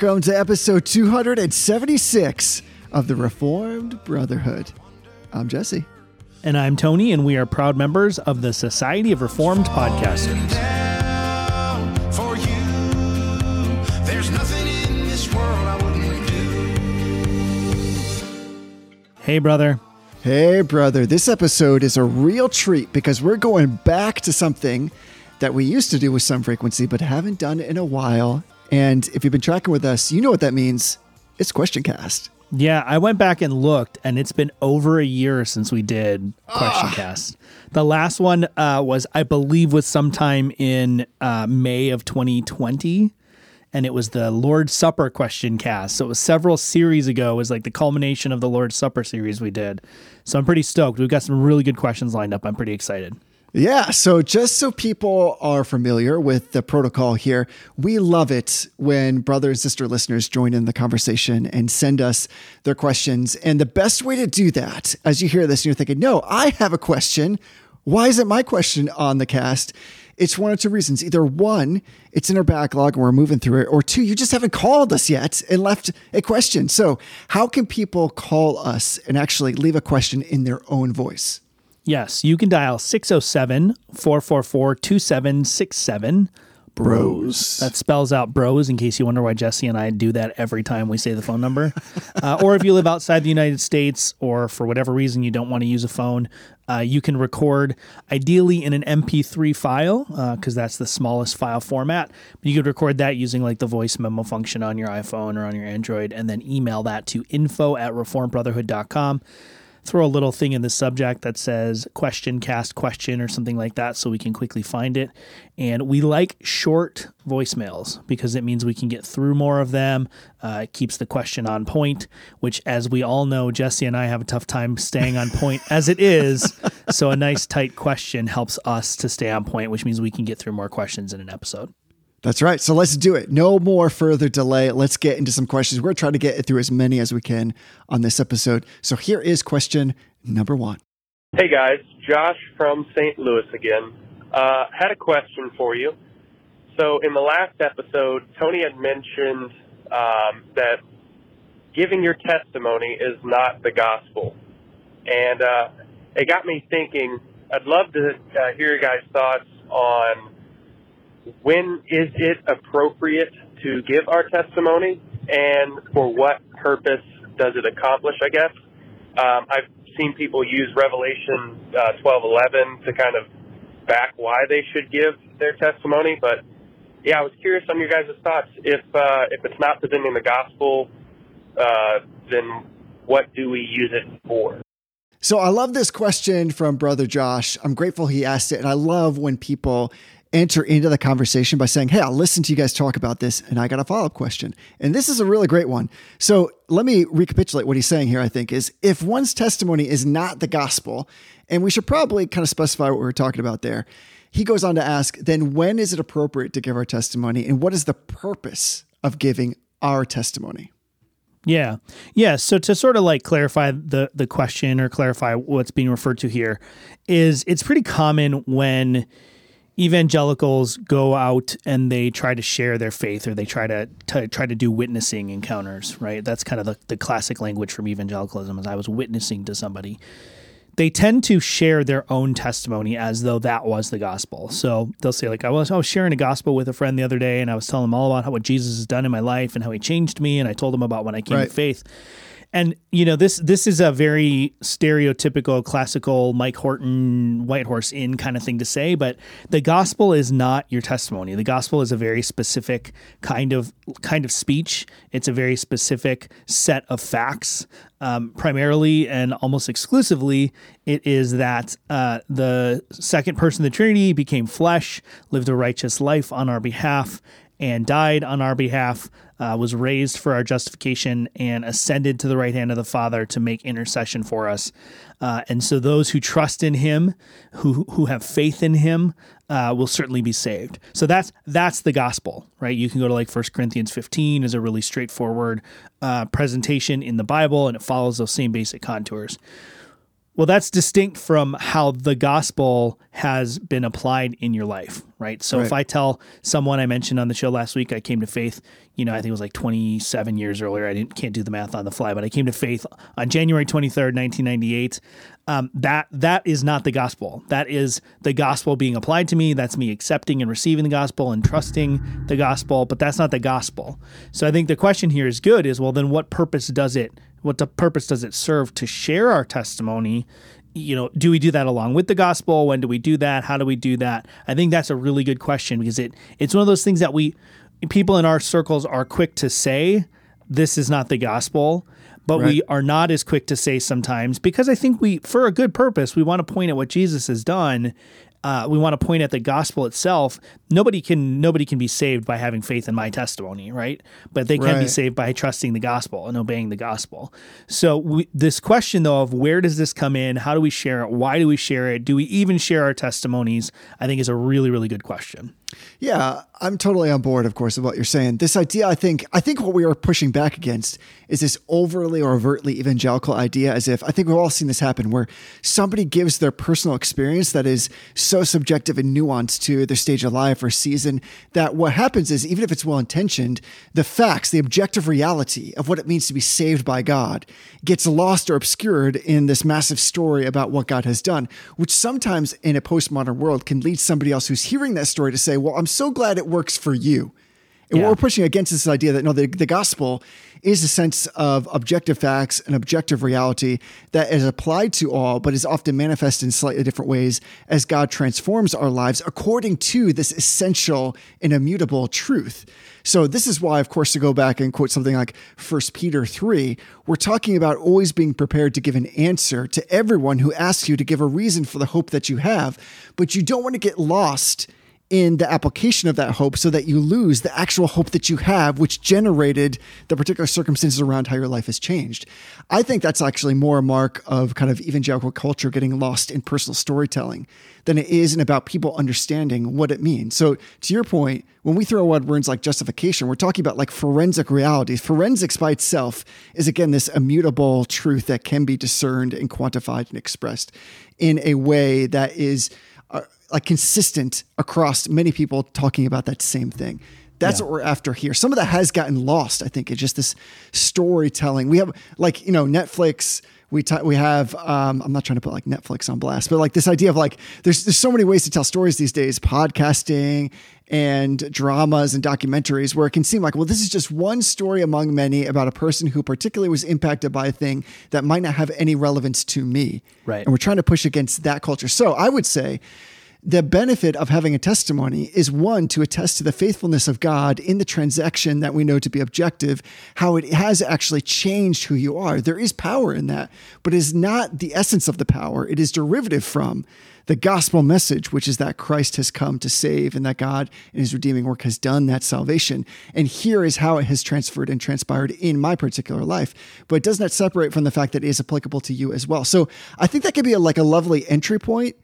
Welcome to episode 276 of the Reformed Brotherhood. I'm Jesse. And I'm Tony, and we are proud members of the Society of Reformed Podcasters. for you. There's nothing in this world I wouldn't do. Hey, brother. Hey, brother. This episode is a real treat because we're going back to something that we used to do with some frequency, but haven't done in a while. And if you've been tracking with us, you know what that means. It's Question Cast. Yeah, I went back and looked, and it's been over a year since we did Question Cast. The last one uh, was, I believe, was sometime in uh, May of 2020, and it was the Lord's Supper Question Cast. So it was several series ago. It was like the culmination of the Lord's Supper series we did. So I'm pretty stoked. We've got some really good questions lined up. I'm pretty excited. Yeah, so just so people are familiar with the protocol here, we love it when brother and sister listeners join in the conversation and send us their questions. And the best way to do that, as you hear this and you're thinking, no, I have a question. Why isn't my question on the cast? It's one of two reasons. Either one, it's in our backlog and we're moving through it, or two, you just haven't called us yet and left a question. So, how can people call us and actually leave a question in their own voice? Yes, you can dial 607 444 2767 Bros. That spells out bros in case you wonder why Jesse and I do that every time we say the phone number. uh, or if you live outside the United States or for whatever reason you don't want to use a phone, uh, you can record ideally in an MP3 file because that's the smallest file format. But you could record that using like the voice memo function on your iPhone or on your Android and then email that to info at reformedbrotherhood.com throw a little thing in the subject that says question cast question or something like that so we can quickly find it. And we like short voicemails because it means we can get through more of them. Uh, it keeps the question on point which as we all know jesse and i have a tough time staying on point as it is. So a nice tight question helps us to stay on point which means we can get through more questions in an episode That's right. So let's do it. No more further delay. Let's get into some questions. We're trying to get through as many as we can on this episode. So here is question number one. Hey guys, Josh from St. Louis again. Uh, had a question for you. So in the last episode, Tony had mentioned um, that giving your testimony is not the gospel, and uh, it got me thinking. I'd love to uh, hear your guys' thoughts on when is it appropriate to give our testimony, and for what purpose does it accomplish? I guess um, I've seen people use Revelation uh, twelve eleven to kind of back why they should give their testimony. But yeah, I was curious on your guys' thoughts. If uh, if it's not presenting the gospel, uh, then what do we use it for? So I love this question from Brother Josh. I'm grateful he asked it. And I love when people enter into the conversation by saying, Hey, I'll listen to you guys talk about this. And I got a follow up question. And this is a really great one. So let me recapitulate what he's saying here, I think, is if one's testimony is not the gospel, and we should probably kind of specify what we we're talking about there. He goes on to ask, then when is it appropriate to give our testimony? And what is the purpose of giving our testimony? Yeah. Yeah. So to sort of like clarify the the question or clarify what's being referred to here is it's pretty common when evangelicals go out and they try to share their faith or they try to, to try to do witnessing encounters, right? That's kind of the, the classic language from evangelicalism as I was witnessing to somebody. They tend to share their own testimony as though that was the gospel. So they'll say, like, I was, I was sharing a gospel with a friend the other day, and I was telling him all about how what Jesus has done in my life and how he changed me, and I told him about when I came Right. to faith. And you know this this is a very stereotypical classical Mike Horton White Horse Inn kind of thing to say, but the gospel is not your testimony. The gospel is a very specific kind of kind of speech. It's a very specific set of facts. Um, primarily and almost exclusively, it is that uh, the second person of the Trinity became flesh, lived a righteous life on our behalf, and died on our behalf, uh, was raised for our justification, and ascended to the right hand of the Father to make intercession for us. Uh, and so, those who trust in Him, who who have faith in Him, uh, will certainly be saved. So that's that's the gospel, right? You can go to like 1 Corinthians 15 is a really straightforward uh, presentation in the Bible, and it follows those same basic contours. Well, that's distinct from how the gospel has been applied in your life. Right? So if I tell someone I mentioned on the show last week, I came to faith, you know, I think it was like 27 years earlier. I didn't can't do the math on the fly, but I came to faith on January 23rd, 1998. Um, that that is not the gospel. That is the gospel being applied to me. That's me accepting and receiving the gospel and trusting the gospel, but that's not the gospel. So I think the question here is good is well then what purpose does it what the purpose does it serve to share our testimony you know, do we do that along with the gospel? When do we do that? How do we do that? I think that's a really good question because it it's one of those things that we people in our circles are quick to say this is not the gospel, but we are not as quick to say sometimes because I think we for a good purpose, we want to point at what Jesus has done. Uh, we want to point at the gospel itself. Nobody can nobody can be saved by having faith in my testimony, right? But they can be saved by trusting the gospel and obeying the gospel. So we, this question though of where does this come in? How do we share it? Why do we share it? Do we even share our testimonies? I think is a really really good question. Yeah, I'm totally on board, of course, of what you're saying. This idea, I think, I think what we are pushing back against is this overly or overtly evangelical idea, as if I think we've all seen this happen, where somebody gives their personal experience that is so subjective and nuanced to their stage of life or season that what happens is, even if it's well intentioned, the facts, the objective reality of what it means to be saved by God gets lost or obscured in this massive story about what God has done, which sometimes in a postmodern world can lead somebody else who's hearing that story to say, Well, I'm so glad it works for you. And Yeah. what we're pushing against is this idea that no, the, the gospel is a sense of objective facts and objective reality that is applied to all, but is often manifest in slightly different ways as God transforms our lives according to this essential and immutable truth. So this is why, of course, to go back and quote something like 1 Peter 3, we're talking about always being prepared to give an answer to everyone who asks you to give a reason for the hope that you have, but you don't want to get lost in the application of that hope so that you lose the actual hope that you have, which generated the particular circumstances around how your life has changed. I think that's actually more a mark of kind of evangelical culture getting lost in personal storytelling than it is in about people understanding what it means. So, to your point, when we throw out words like justification, we're talking about like forensic reality. Forensics by itself is again this immutable truth that can be discerned and quantified and expressed in a way that is like consistent across many people talking about that same thing. That's Yeah. what we're after here. Some of that has gotten lost. I think it's just this storytelling. We have like you know Netflix. We t- we have. Um, I'm not trying to put like Netflix on blast, but like this idea of like there's there's so many ways to tell stories these days. Podcasting and dramas and documentaries where it can seem like well this is just one story among many about a person who particularly was impacted by a thing that might not have any relevance to me. Right. And we're trying to push against that culture. So I would say the benefit of having a testimony is one to attest to the faithfulness of God in the transaction that we know to be objective, how it has actually changed who you are. There is power in that, but it is not the essence of the power. It is derivative from the gospel message, which is that Christ has come to save and that God in his redeeming work has done that salvation. And here is how it has transferred and transpired in my particular life. But it does not separate from the fact that it is applicable to you as well. So I think that could be a, like a lovely entry point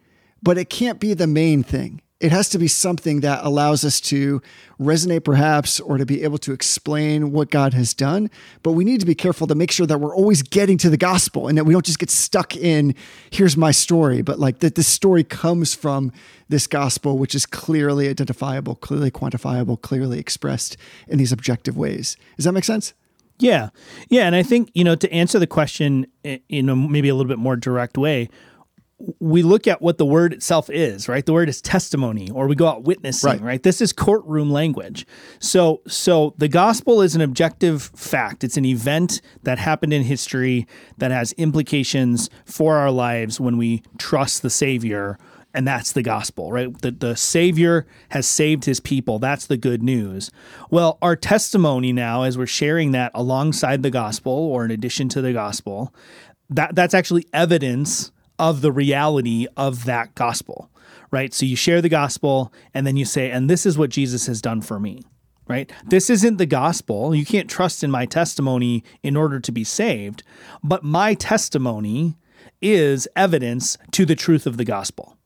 but it can't be the main thing. It has to be something that allows us to resonate, perhaps, or to be able to explain what God has done. But we need to be careful to make sure that we're always getting to the gospel and that we don't just get stuck in, here's my story, but like that this story comes from this gospel, which is clearly identifiable, clearly quantifiable, clearly expressed in these objective ways. Does that make sense? Yeah. Yeah. And I think, you know, to answer the question in a maybe a little bit more direct way, we look at what the word itself is, right? The word is testimony, or we go out witnessing, Right. right? This is courtroom language. So, so the gospel is an objective fact. It's an event that happened in history that has implications for our lives when we trust the Savior, and that's the gospel, right? The the Savior has saved His people. That's the good news. Well, our testimony now, as we're sharing that alongside the gospel, or in addition to the gospel, that that's actually evidence of the reality of that gospel, right? So you share the gospel and then you say, and this is what Jesus has done for me, right? This isn't the gospel. You can't trust in my testimony in order to be saved, but my testimony is evidence to the truth of the gospel.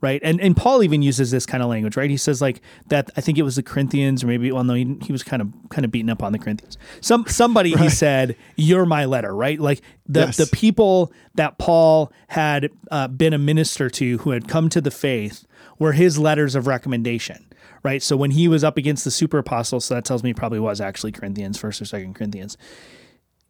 Right? And and Paul even uses this kind of language, right? He says like that. I think it was the Corinthians, or maybe well, no, he, he was kind of kind of beaten up on the Corinthians. Some somebody he said, "You're my letter," right? Like the Yes. the people that Paul had uh, been a minister to, who had come to the faith, were his letters of recommendation. Right. So when he was up against the super apostles, so that tells me probably was actually Corinthians, first or second Corinthians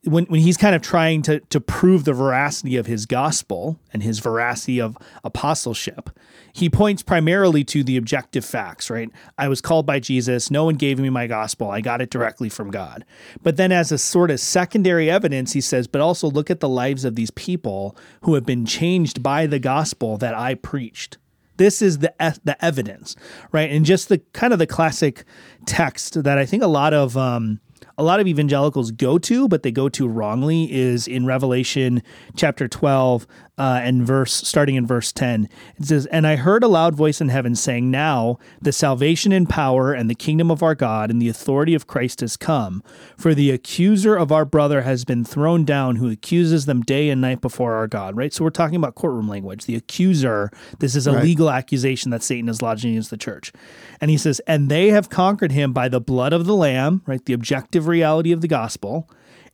when, when he's kind of trying to, to prove the veracity of his gospel and his veracity of apostleship, he points primarily to the objective facts, right? I was called by Jesus. No one gave me my gospel. I got it directly from God. But then, as a sort of secondary evidence, he says, but also look at the lives of these people who have been changed by the gospel that I preached. This is the the evidence, right? And just the kind of the classic text that I think a lot of um, a lot of evangelicals go to, but they go to wrongly, is in Revelation chapter 12 uh, and verse starting in verse 10. It says, And I heard a loud voice in heaven saying, Now the salvation and power and the kingdom of our God and the authority of Christ has come. For the accuser of our brother has been thrown down, who accuses them day and night before our God. Right? So we're talking about courtroom language. The accuser, this is a Right. legal accusation that Satan is lodging against the church. And he says, And they have conquered him by the blood of the Lamb, right? The objective reality of the gospel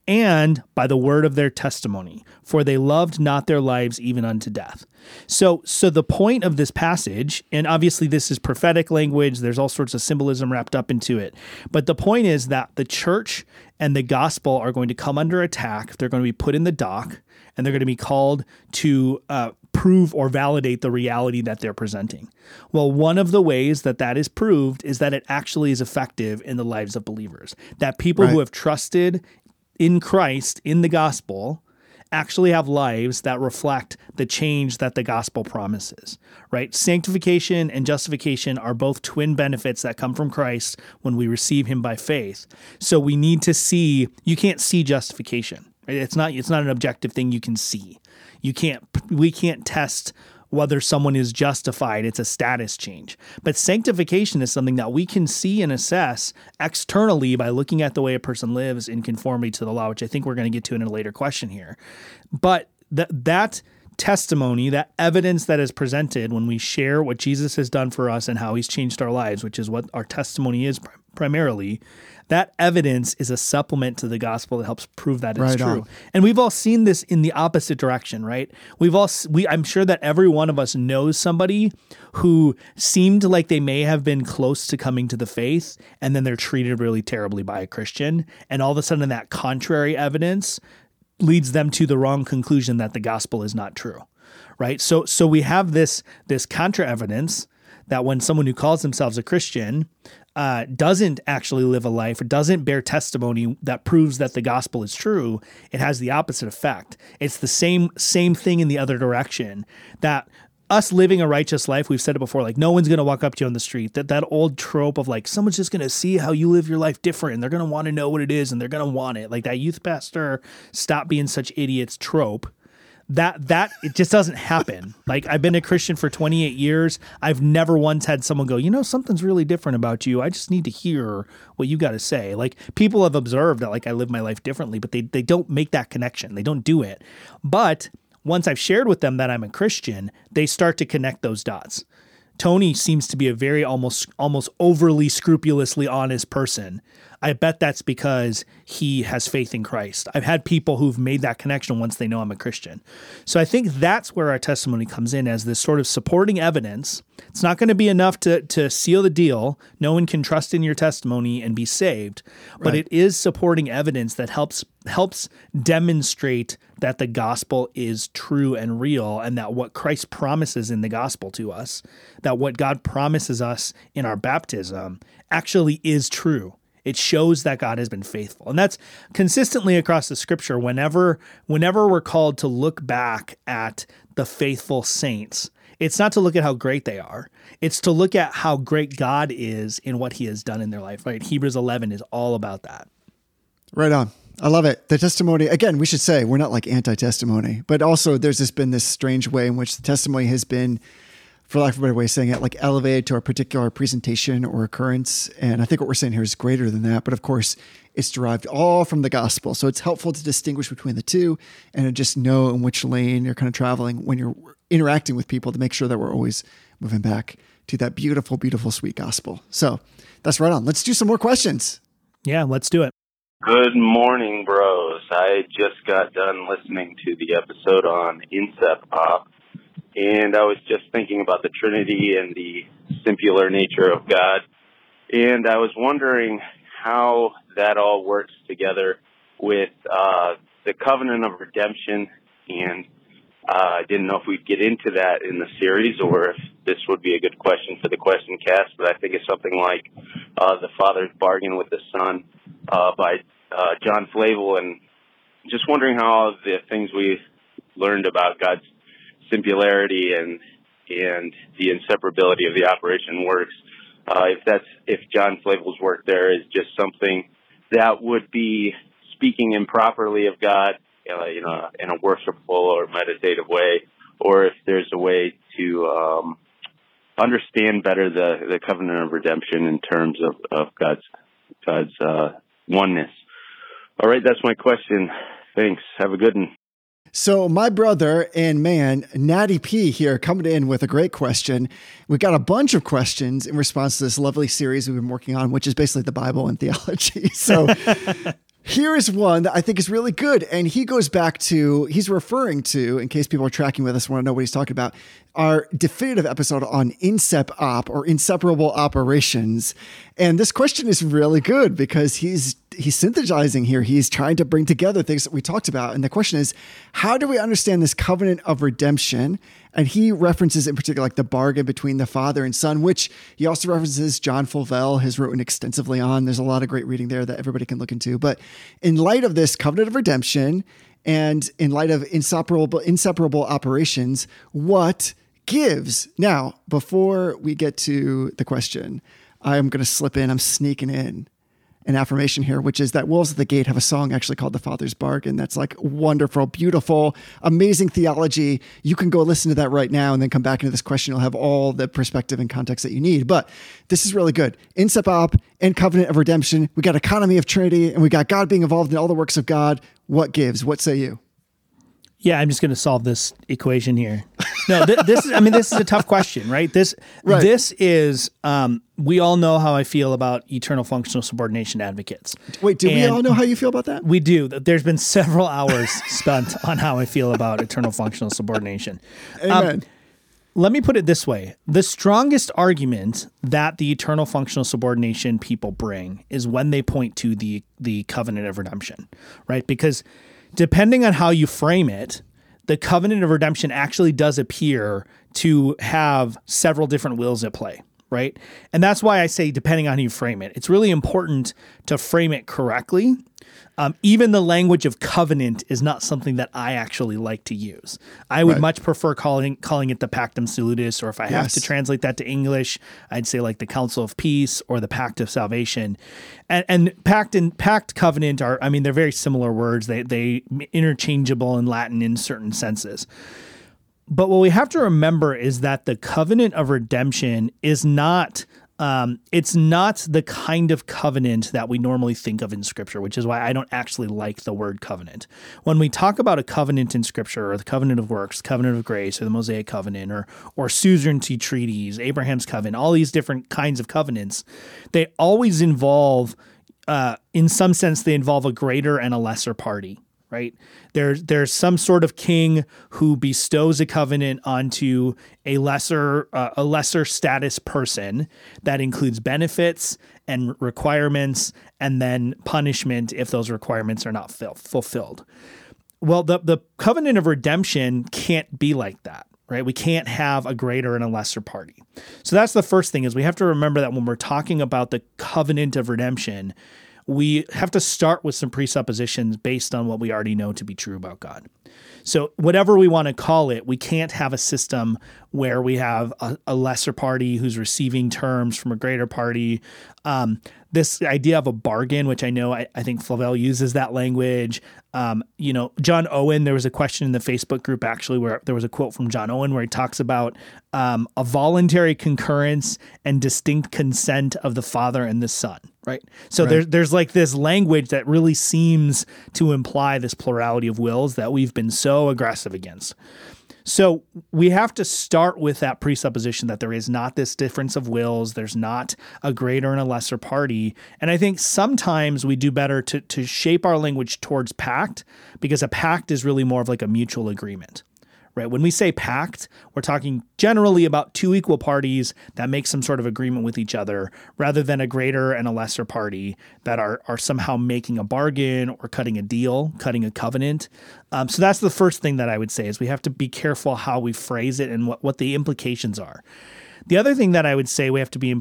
and by the word of their testimony for they loved not their lives even unto death so so the point of this passage and obviously this is prophetic language there's all sorts of symbolism wrapped up into it but the point is that the church and the gospel are going to come under attack they're going to be put in the dock and they're going to be called to uh, prove or validate the reality that they're presenting. Well, one of the ways that that is proved is that it actually is effective in the lives of believers. That people who have trusted in Christ, in the gospel, actually have lives that reflect the change that the gospel promises, right? Sanctification and justification are both twin benefits that come from Christ when we receive him by faith. So we need to see, you can't see justification. Right? It's not it's not an objective thing you can see. You can't we can't test whether someone is justified. It's a status change. But sanctification is something that we can see and assess externally by looking at the way a person lives in conformity to the law, which I think we're going to get to in a later question here. But that that testimony, that evidence that is presented when we share what Jesus has done for us and how he's changed our lives, which is what our testimony is pr- primarily, that evidence is a supplement to the gospel that helps prove that it's Right true. on. And we've all seen this in the opposite direction, right? We've all we I'm sure that every one of us knows somebody who seemed like they may have been close to coming to the faith and then they're treated really terribly by a Christian and all of a sudden that contrary evidence leads them to the wrong conclusion that the gospel is not true. Right? So so we have this this contra evidence that when someone who calls themselves a Christian uh, doesn't actually live a life or doesn't bear testimony that proves that the gospel is true, it has the opposite effect. It's the same same thing in the other direction. That us living a righteous life, we've said it before, like no one's gonna walk up to you on the street. That that old trope of like someone's just gonna see how you live your life different and they're gonna want to know what it is and they're gonna want it. Like that youth pastor, stop being such idiots trope that that it just doesn't happen. Like I've been a Christian for 28 years. I've never once had someone go, "You know, something's really different about you. I just need to hear what you got to say." Like people have observed that like I live my life differently, but they they don't make that connection. They don't do it. But once I've shared with them that I'm a Christian, they start to connect those dots. Tony seems to be a very almost almost overly scrupulously honest person. I bet that's because he has faith in Christ. I've had people who've made that connection once they know I'm a Christian. So I think that's where our testimony comes in as this sort of supporting evidence. It's not going to be enough to to seal the deal. No one can trust in your testimony and be saved, but it is supporting evidence that helps helps demonstrate that the gospel is true and real and that what Christ promises in the gospel to us, that what God promises us in our baptism actually is true. It shows that God has been faithful. And that's consistently across the scripture whenever whenever we're called to look back at the faithful saints. It's not to look at how great they are. It's to look at how great God is in what he has done in their life, right? Hebrews 11 is all about that. Right on. I love it. The testimony, again, we should say we're not like anti testimony, but also there's just been this strange way in which the testimony has been for lack of a better way of saying it, like elevated to a particular presentation or occurrence. And I think what we're saying here is greater than that. But of course, it's derived all from the gospel. So it's helpful to distinguish between the two and to just know in which lane you're kind of traveling when you're interacting with people to make sure that we're always moving back to that beautiful, beautiful, sweet gospel. So that's right on. Let's do some more questions. Yeah, let's do it. Good morning, bros. I just got done listening to the episode on Incep Op, and I was just thinking about the Trinity and the singular nature of God. And I was wondering how that all works together with uh, the covenant of redemption. And uh, I didn't know if we'd get into that in the series or if this would be a good question for the question cast, but I think it's something like uh, The Father's Bargain with the Son uh, by uh, John Flavel. And just wondering how the things we learned about God's singularity and and the inseparability of the operation works. Uh, if that's if John Flavel's work there is just something that would be speaking improperly of God, uh, you know, in a worshipful or meditative way, or if there's a way to um, understand better the the covenant of redemption in terms of of God's God's uh, oneness. All right, that's my question. Thanks. Have a good one. So, my brother and man, Natty P here, coming in with a great question. We got a bunch of questions in response to this lovely series we've been working on, which is basically the Bible and theology. So, here is one that I think is really good. And he goes back to, he's referring to, in case people are tracking with us, want to know what he's talking about, our definitive episode on INSEP Op or inseparable operations. And this question is really good because he's he's synthesizing here. He's trying to bring together things that we talked about. And the question is, how do we understand this covenant of redemption? And he references in particular like the bargain between the father and son, which he also references John Flavel has written extensively on. There's a lot of great reading there that everybody can look into. But in light of this covenant of redemption and in light of inseparable inseparable operations, what gives? Now, before we get to the question, I'm going to slip in. I'm sneaking in an affirmation here, which is that Wolves at the Gate have a song actually called The Father's Bargain. That's like wonderful, beautiful, amazing theology. You can go listen to that right now and then come back into this question. You'll have all the perspective and context that you need. But this is really good. Incep Op and Covenant of Redemption. We got economy of Trinity and we got God being involved in all the works of God. What gives? What say you? Yeah, I'm just going to solve this equation here. No, th- this is. I mean, this is a tough question, right? This Right. this is. Um, we all know how I feel about eternal functional subordination advocates. Wait, do we all know how you feel about that? We do. There's been several hours spent on how I feel about eternal functional subordination. Amen. Let me put it this way the strongest argument that the eternal functional subordination people bring is when they point to the, the covenant of redemption, right? Because depending on how you frame it, the covenant of redemption actually does appear to have several different wills at play, right? And that's why I say, depending on how you frame it, it's really important to frame it correctly. Um, even the language of covenant is not something that I actually like to use. I would Right. much prefer calling calling it the Pactum Salutis, or if I have to translate that to English, I'd say like the Council of Peace or the Pact of Salvation. And, and pact and pact covenant are, I mean, they're very similar words. They they interchangeable in Latin in certain senses. But what we have to remember is that the covenant of redemption is not um, it's not the kind of covenant that we normally think of in scripture, which is why I don't actually like the word covenant. When we talk about a covenant in scripture or the covenant of works, covenant of grace, or the Mosaic covenant, or or suzerainty treaties, Abraham's covenant, all these different kinds of covenants, they always involve uh, in some sense, they involve a greater and a lesser party, right? There's there's some sort of king who bestows a covenant onto a lesser uh, a lesser status person that includes benefits and requirements, and then punishment if those requirements are not fil- fulfilled. Well, the the covenant of redemption can't be like that, right? We can't have a greater and a lesser party. So that's the first thing is we have to remember that when we're talking about the covenant of redemption, we have to start with some presuppositions based on what we already know to be true about God. So, whatever we want to call it, we can't have a system where we have a, a lesser party who's receiving terms from a greater party, Um, this idea of a bargain, which I know I, I think Flavel uses that language. Um, you know, John Owen, there was a question in the Facebook group actually where there was a quote from John Owen where he talks about um, a voluntary concurrence and distinct consent of the Father and the Son, right? So there's there's like this language that really seems to imply this plurality of wills that we've been so aggressive against. So we have to start with that presupposition that there is not this difference of wills, there's not a greater and a lesser party. And I think sometimes we do better to, to shape our language towards pact because a pact is really more of like a mutual agreement. Right. When we say pact, we're talking generally about two equal parties that make some sort of agreement with each other rather than a greater and a lesser party that are, are somehow making a bargain or cutting a deal, cutting a covenant. Um, so that's the first thing that I would say is we have to be careful how we phrase it and what, what the implications are. The other thing that I would say we have to be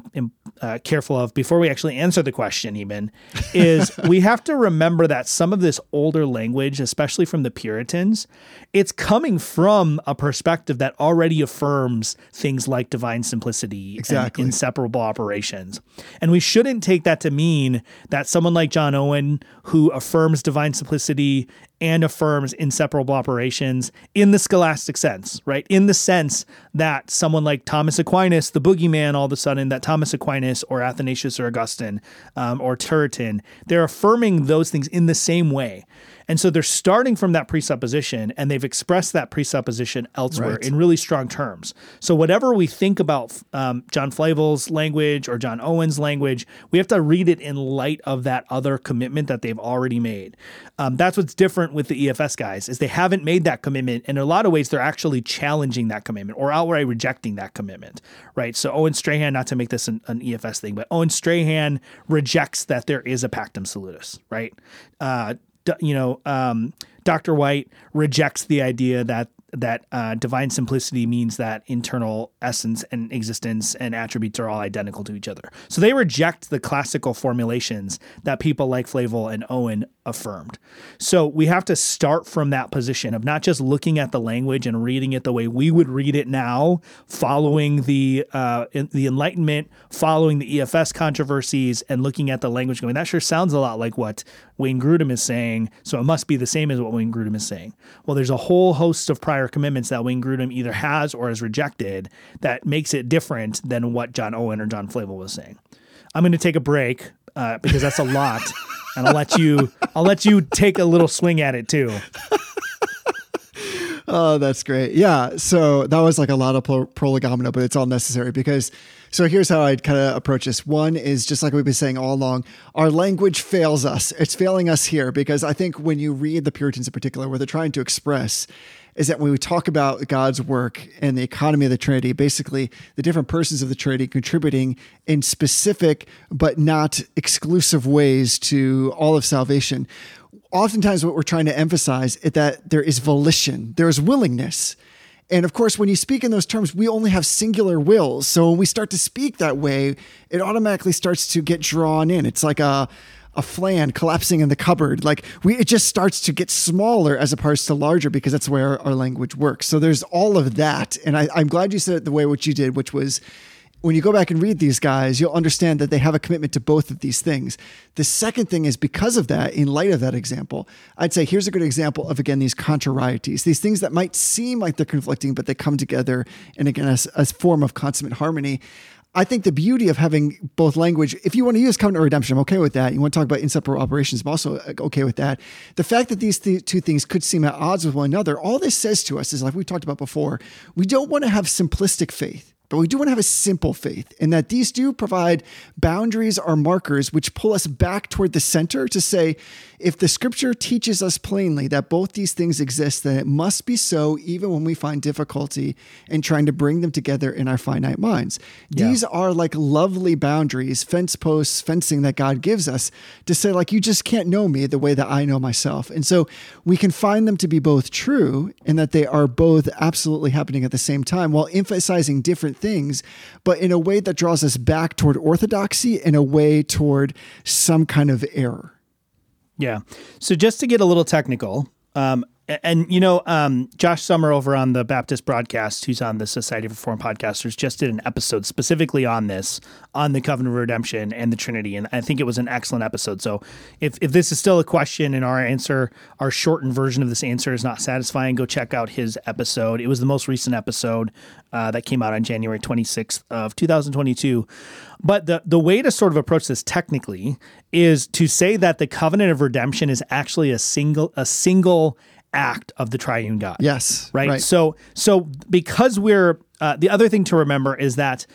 uh, careful of before we actually answer the question, even, is we have to remember that some of this older language, especially from the Puritans, it's coming from a perspective that already affirms things like divine simplicity Exactly. and inseparable operations. And we shouldn't take that to mean that someone like John Owen, who affirms divine simplicity and affirms inseparable operations in the scholastic sense, right? In the sense that someone like Thomas Aquinas, the boogeyman, all of a sudden, that Thomas Aquinas or Athanasius or Augustine um, or Turretin, they're affirming those things in the same way. And so they're starting from that presupposition and they've expressed that presupposition elsewhere Right. in really strong terms. So whatever we think about um, John Flavel's language or John Owen's language, we have to read it in light of that other commitment that they've already made. Um, that's what's different with the EFS guys is they haven't made that commitment. And in a lot of ways, they're actually challenging that commitment or outright rejecting that commitment, right? So Owen Strachan, not to make this an, an EFS thing, but Owen Strachan rejects that there is a pactum salutis, right? Uh, you know, um, Dr. White rejects the idea that that uh, divine simplicity means that internal essence and existence and attributes are all identical to each other. So they reject the classical formulations that people like Flavel and Owen affirmed. So we have to start from that position of not just looking at the language and reading it the way we would read it now, following the uh, the Enlightenment, following the EFS controversies, and looking at the language going, that sure sounds a lot like what Wayne Grudem is saying, so it must be the same as what Wayne Grudem is saying. Well, there's a whole host of prior commitments that Wayne Grudem either has or has rejected that makes it different than what John Owen or John Flavel was saying. I'm going to take a break uh, because that's a lot, and I'll let you I'll let you take a little swing at it too. Oh, that's great. Yeah. So that was like a lot of pro- prolegomena, but it's all necessary because. So here's how I'd kind of approach this. One is just like we've been saying all along, our language fails us. It's failing us here because I think when you read the Puritans in particular, what they're trying to express is that when we talk about God's work and the economy of the Trinity, basically the different persons of the Trinity contributing in specific but not exclusive ways to all of salvation oftentimes what we're trying to emphasize is that there is volition, there is willingness. And of course, when you speak in those terms, we only have singular wills. So when we start to speak that way, it automatically starts to get drawn in. It's like a a flan collapsing in the cupboard. Like we, it just starts to get smaller as opposed to larger because that's where our language works. So there's all of that. And I, I'm glad you said it the way which you did, which was when you go back and read these guys, you'll understand that they have a commitment to both of these things. The second thing is because of that, in light of that example, I'd say here's a good example of again these contrarieties, these things that might seem like they're conflicting, but they come together and again as a form of consummate harmony. I think the beauty of having both language, if you want to use covenant redemption, I'm okay with that. You want to talk about inseparable operations, I'm also uh, okay with that. The fact that these th- two things could seem at odds with one another, all this says to us is like we talked about before, we don't want to have simplistic faith. But we do want to have a simple faith in that these do provide boundaries or markers which pull us back toward the center to say, if the scripture teaches us plainly that both these things exist, then it must be so even when we find difficulty in trying to bring them together in our finite minds. These are like lovely boundaries, fence posts, fencing that God gives us to say, like, you just can't know me the way that I know myself. And so we can find them to be both true and that they are both absolutely happening at the same time while emphasizing different things, but in a way that draws us back toward orthodoxy in a way toward some kind of error. Yeah. So just to get a little technical, um, And you know, um, Josh Summer over on the Baptist broadcast, who's on the Society of Reformed Podcasters, just did an episode specifically on this, on the covenant of redemption and the Trinity, and I think it was an excellent episode. So, if if this is still a question and our answer, our shortened version of this answer is not satisfying, go check out his episode. It was the most recent episode uh, that came out on January 26th of 2022. But the the way to sort of approach this technically is to say that the covenant of redemption is actually a single a single act of the triune God. Yes. Right. So so because we're uh, the other thing to remember is that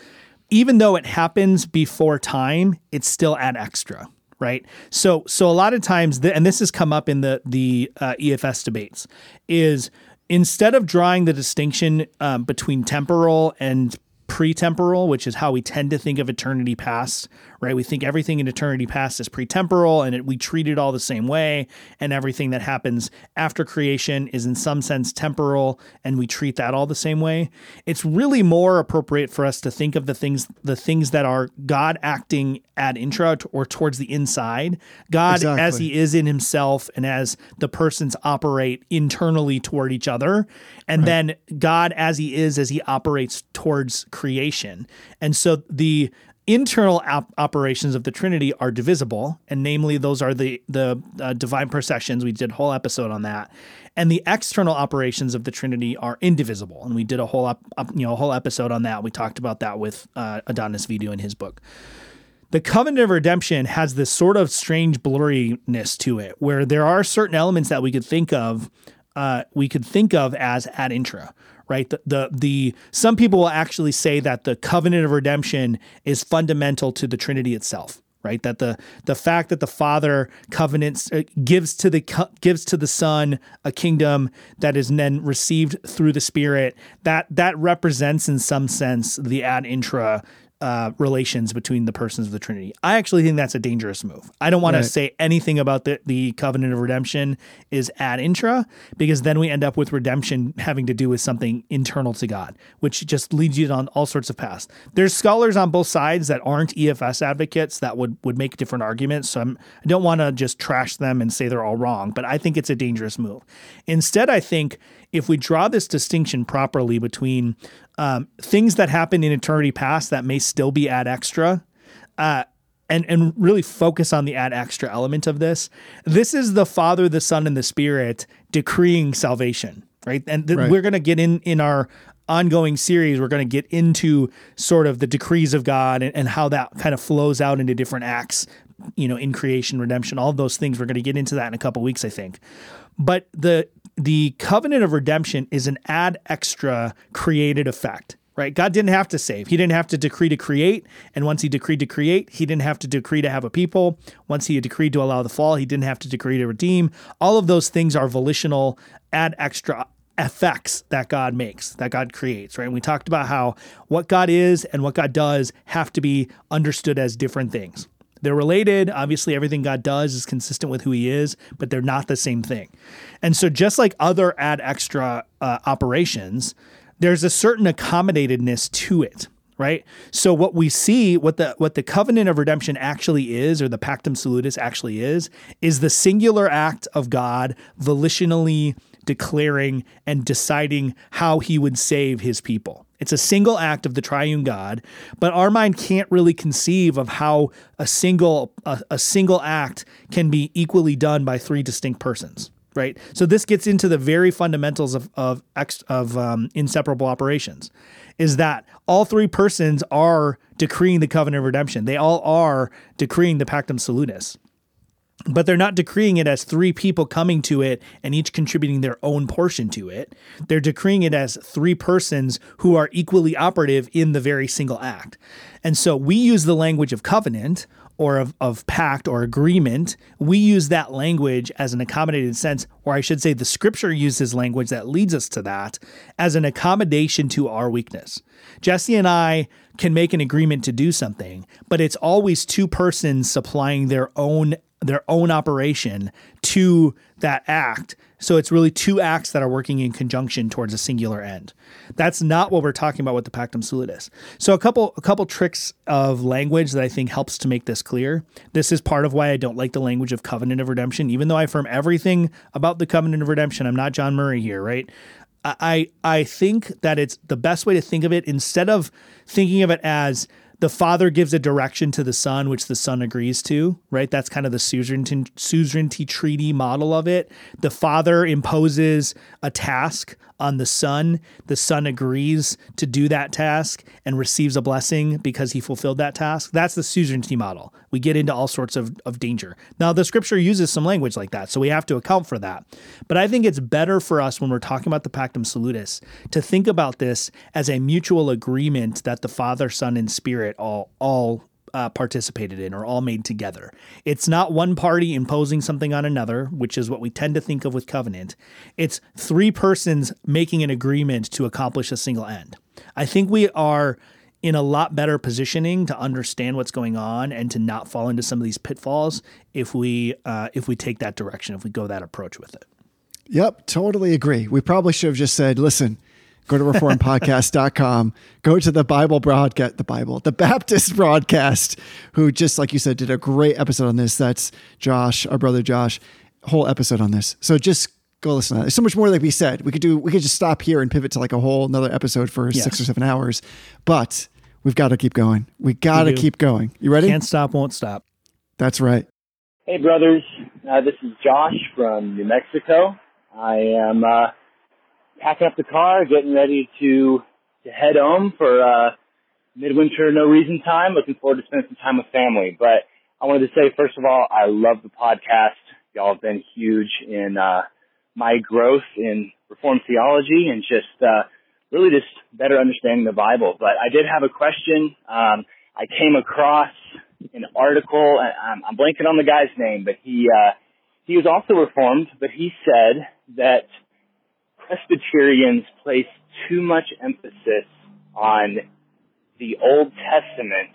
even though it happens before time, it's still ad extra. Right. So so a lot of times, the, and this has come up in the the uh, EFS debates, is instead of drawing the distinction um, between temporal and pretemporal, which is how we tend to think of eternity past, right? We think everything in eternity past is pretemporal and it, we treat it all the same way. And everything that happens after creation is in some sense temporal and we treat that all the same way. It's really more appropriate for us to think of the things, the things that are God acting ad intra or towards the inside, God Exactly. as he is in himself and as the persons operate internally toward each other. And then God as he is as he operates towards creation. And so the internal op- operations of the Trinity are divisible, and namely those are the the uh, divine processions. We did a whole episode on that, and the external operations of the Trinity are indivisible, and we did a whole up, up, you know a whole episode on that. We talked about that with uh, Adonis Vidu in his book. The covenant of redemption has this sort of strange blurriness to it, where there are certain elements that we could think of, uh, we could think of as ad intra, right? The, the the some people will actually say that the covenant of redemption is fundamental to the Trinity itself, right? That the the fact that the Father covenants uh, gives to the co- gives to the Son a kingdom that is then received through the Spirit that that represents in some sense the ad intra uh, relations between the persons of the Trinity. I actually think that's a dangerous move. I don't want Right. to say anything about the, the covenant of redemption is ad intra because then we end up with redemption having to do with something internal to God, which just leads you on all sorts of paths. There's scholars on both sides that aren't EFS advocates that would would make different arguments. So I'm, I don't want to just trash them and say they're all wrong, but I think it's a dangerous move. Instead, I think if we draw this distinction properly between um, things that happen in eternity past that may still be ad extra, uh, and and really focus on the ad extra element of this. This is the Father, the Son, and the Spirit decreeing salvation, right? And th- Right. we're going to get in in our ongoing series. We're going to get into sort of the decrees of God and, and how that kind of flows out into different acts. You know, in creation, redemption, all of those things. We're going to get into that in a couple weeks, I think. But the the covenant of redemption is an ad extra created effect right? God didn't have to save. He didn't have to decree to create. And once he decreed to create, he didn't have to decree to have a people. Once he decreed to allow the fall, he didn't have to decree to redeem. All of those things are volitional, ad extra effects that God makes, that God creates, right? And we talked about how what God is and what God does have to be understood as different things. They're related. Obviously, everything God does is consistent with who He is, but they're not the same thing. And so, just like other ad extra uh, operations, there's a certain accommodatedness to it right so what we see what the what the covenant of redemption actually is or the pactum salutis actually is is the singular act of god volitionally declaring and deciding how he would save his people it's a single act of the triune god but our mind can't really conceive of how a single a, a single act can be equally done by three distinct persons right? So this gets into the very fundamentals of of ex, of um, inseparable operations, is that all three persons are decreeing the covenant of redemption. They all are decreeing the pactum salutis. But they're not decreeing it as three people coming to it and each contributing their own portion to it. They're decreeing it as three persons who are equally operative in the very single act. And so we use the language of covenant or of, of pact or agreement. We use that language as an accommodated sense, or I should say, the scripture uses language that leads us to that as an accommodation to our weakness. Jesse and I can make an agreement to do something, but it's always two persons supplying their own their own operation to that act. So it's really two acts that are working in conjunction towards a singular end. That's not what we're talking about with the Pactum Salutis. So a couple a couple tricks of language that I think helps to make this clear. This is part of why I don't like the language of covenant of redemption, even though I affirm everything about the covenant of redemption. I'm not John Murray here, right? I I think that it's the best way to think of it instead of thinking of it as the father gives a direction to the son, which the son agrees to, right? That's kind of the suzerainty, suzerainty treaty model of it. The father imposes a task on the son. The son agrees to do that task and receives a blessing because he fulfilled that task. That's the suzerainty model. We get into all sorts of, of danger. Now, the scripture uses some language like that, so we have to account for that. But I think it's better for us when we're talking about the Pactum Salutis to think about this as a mutual agreement that the Father, Son, and Spirit all all uh, participated in or all made together. It's not one party imposing something on another, which is what we tend to think of with covenant. It's three persons making an agreement to accomplish a single end. I think we are in a lot better positioning to understand what's going on and to not fall into some of these pitfalls if we uh, if we take that direction, if we go that approach with it. Yep, totally agree. We probably should have just said, listen, go to reformpodcast.com, go to the Bible broadcast, the Bible, the Baptist broadcast, who just like you said, did a great episode on this. That's Josh, our brother Josh, whole episode on this. So just go listen to that. There's so much more that we said. We could do, we could just stop here and pivot to like a whole another episode for Yes. six or seven hours, but we've got to keep going. We got to keep going. You ready? Can't stop, won't stop. That's right. Hey, brothers. Uh, this is Josh from New Mexico. I am uh, packing up the car, getting ready to to head home for uh, midwinter no reason time. Looking forward to spending some time with family. But I wanted to say, first of all, I love the podcast. Y'all have been huge in uh, my growth in Reformed theology and just uh, really just better understanding the Bible. But I did have a question. Um, I came across an article. I'm, I'm blanking on the guy's name, but he uh, he was also Reformed. But he said that Presbyterians place too much emphasis on the Old Testament,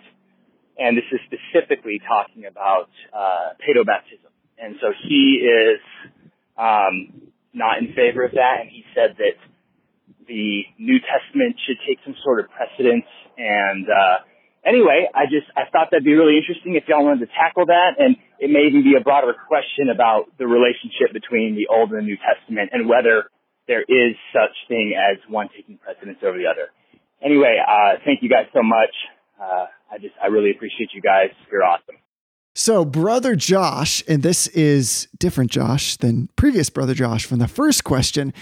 and this is specifically talking about uh, paedobaptism. And so he is um, not in favor of that, and he said that the New Testament should take some sort of precedence. And uh, anyway, I just I thought that'd be really interesting if y'all wanted to tackle that, and it may even be a broader question about the relationship between the Old and the New Testament and whether there is such thing as one taking precedence over the other. Anyway, uh, thank you guys so much. Uh, I just I really appreciate you guys. You're awesome. So, brother Josh, and this is different Josh than previous brother Josh from the first question,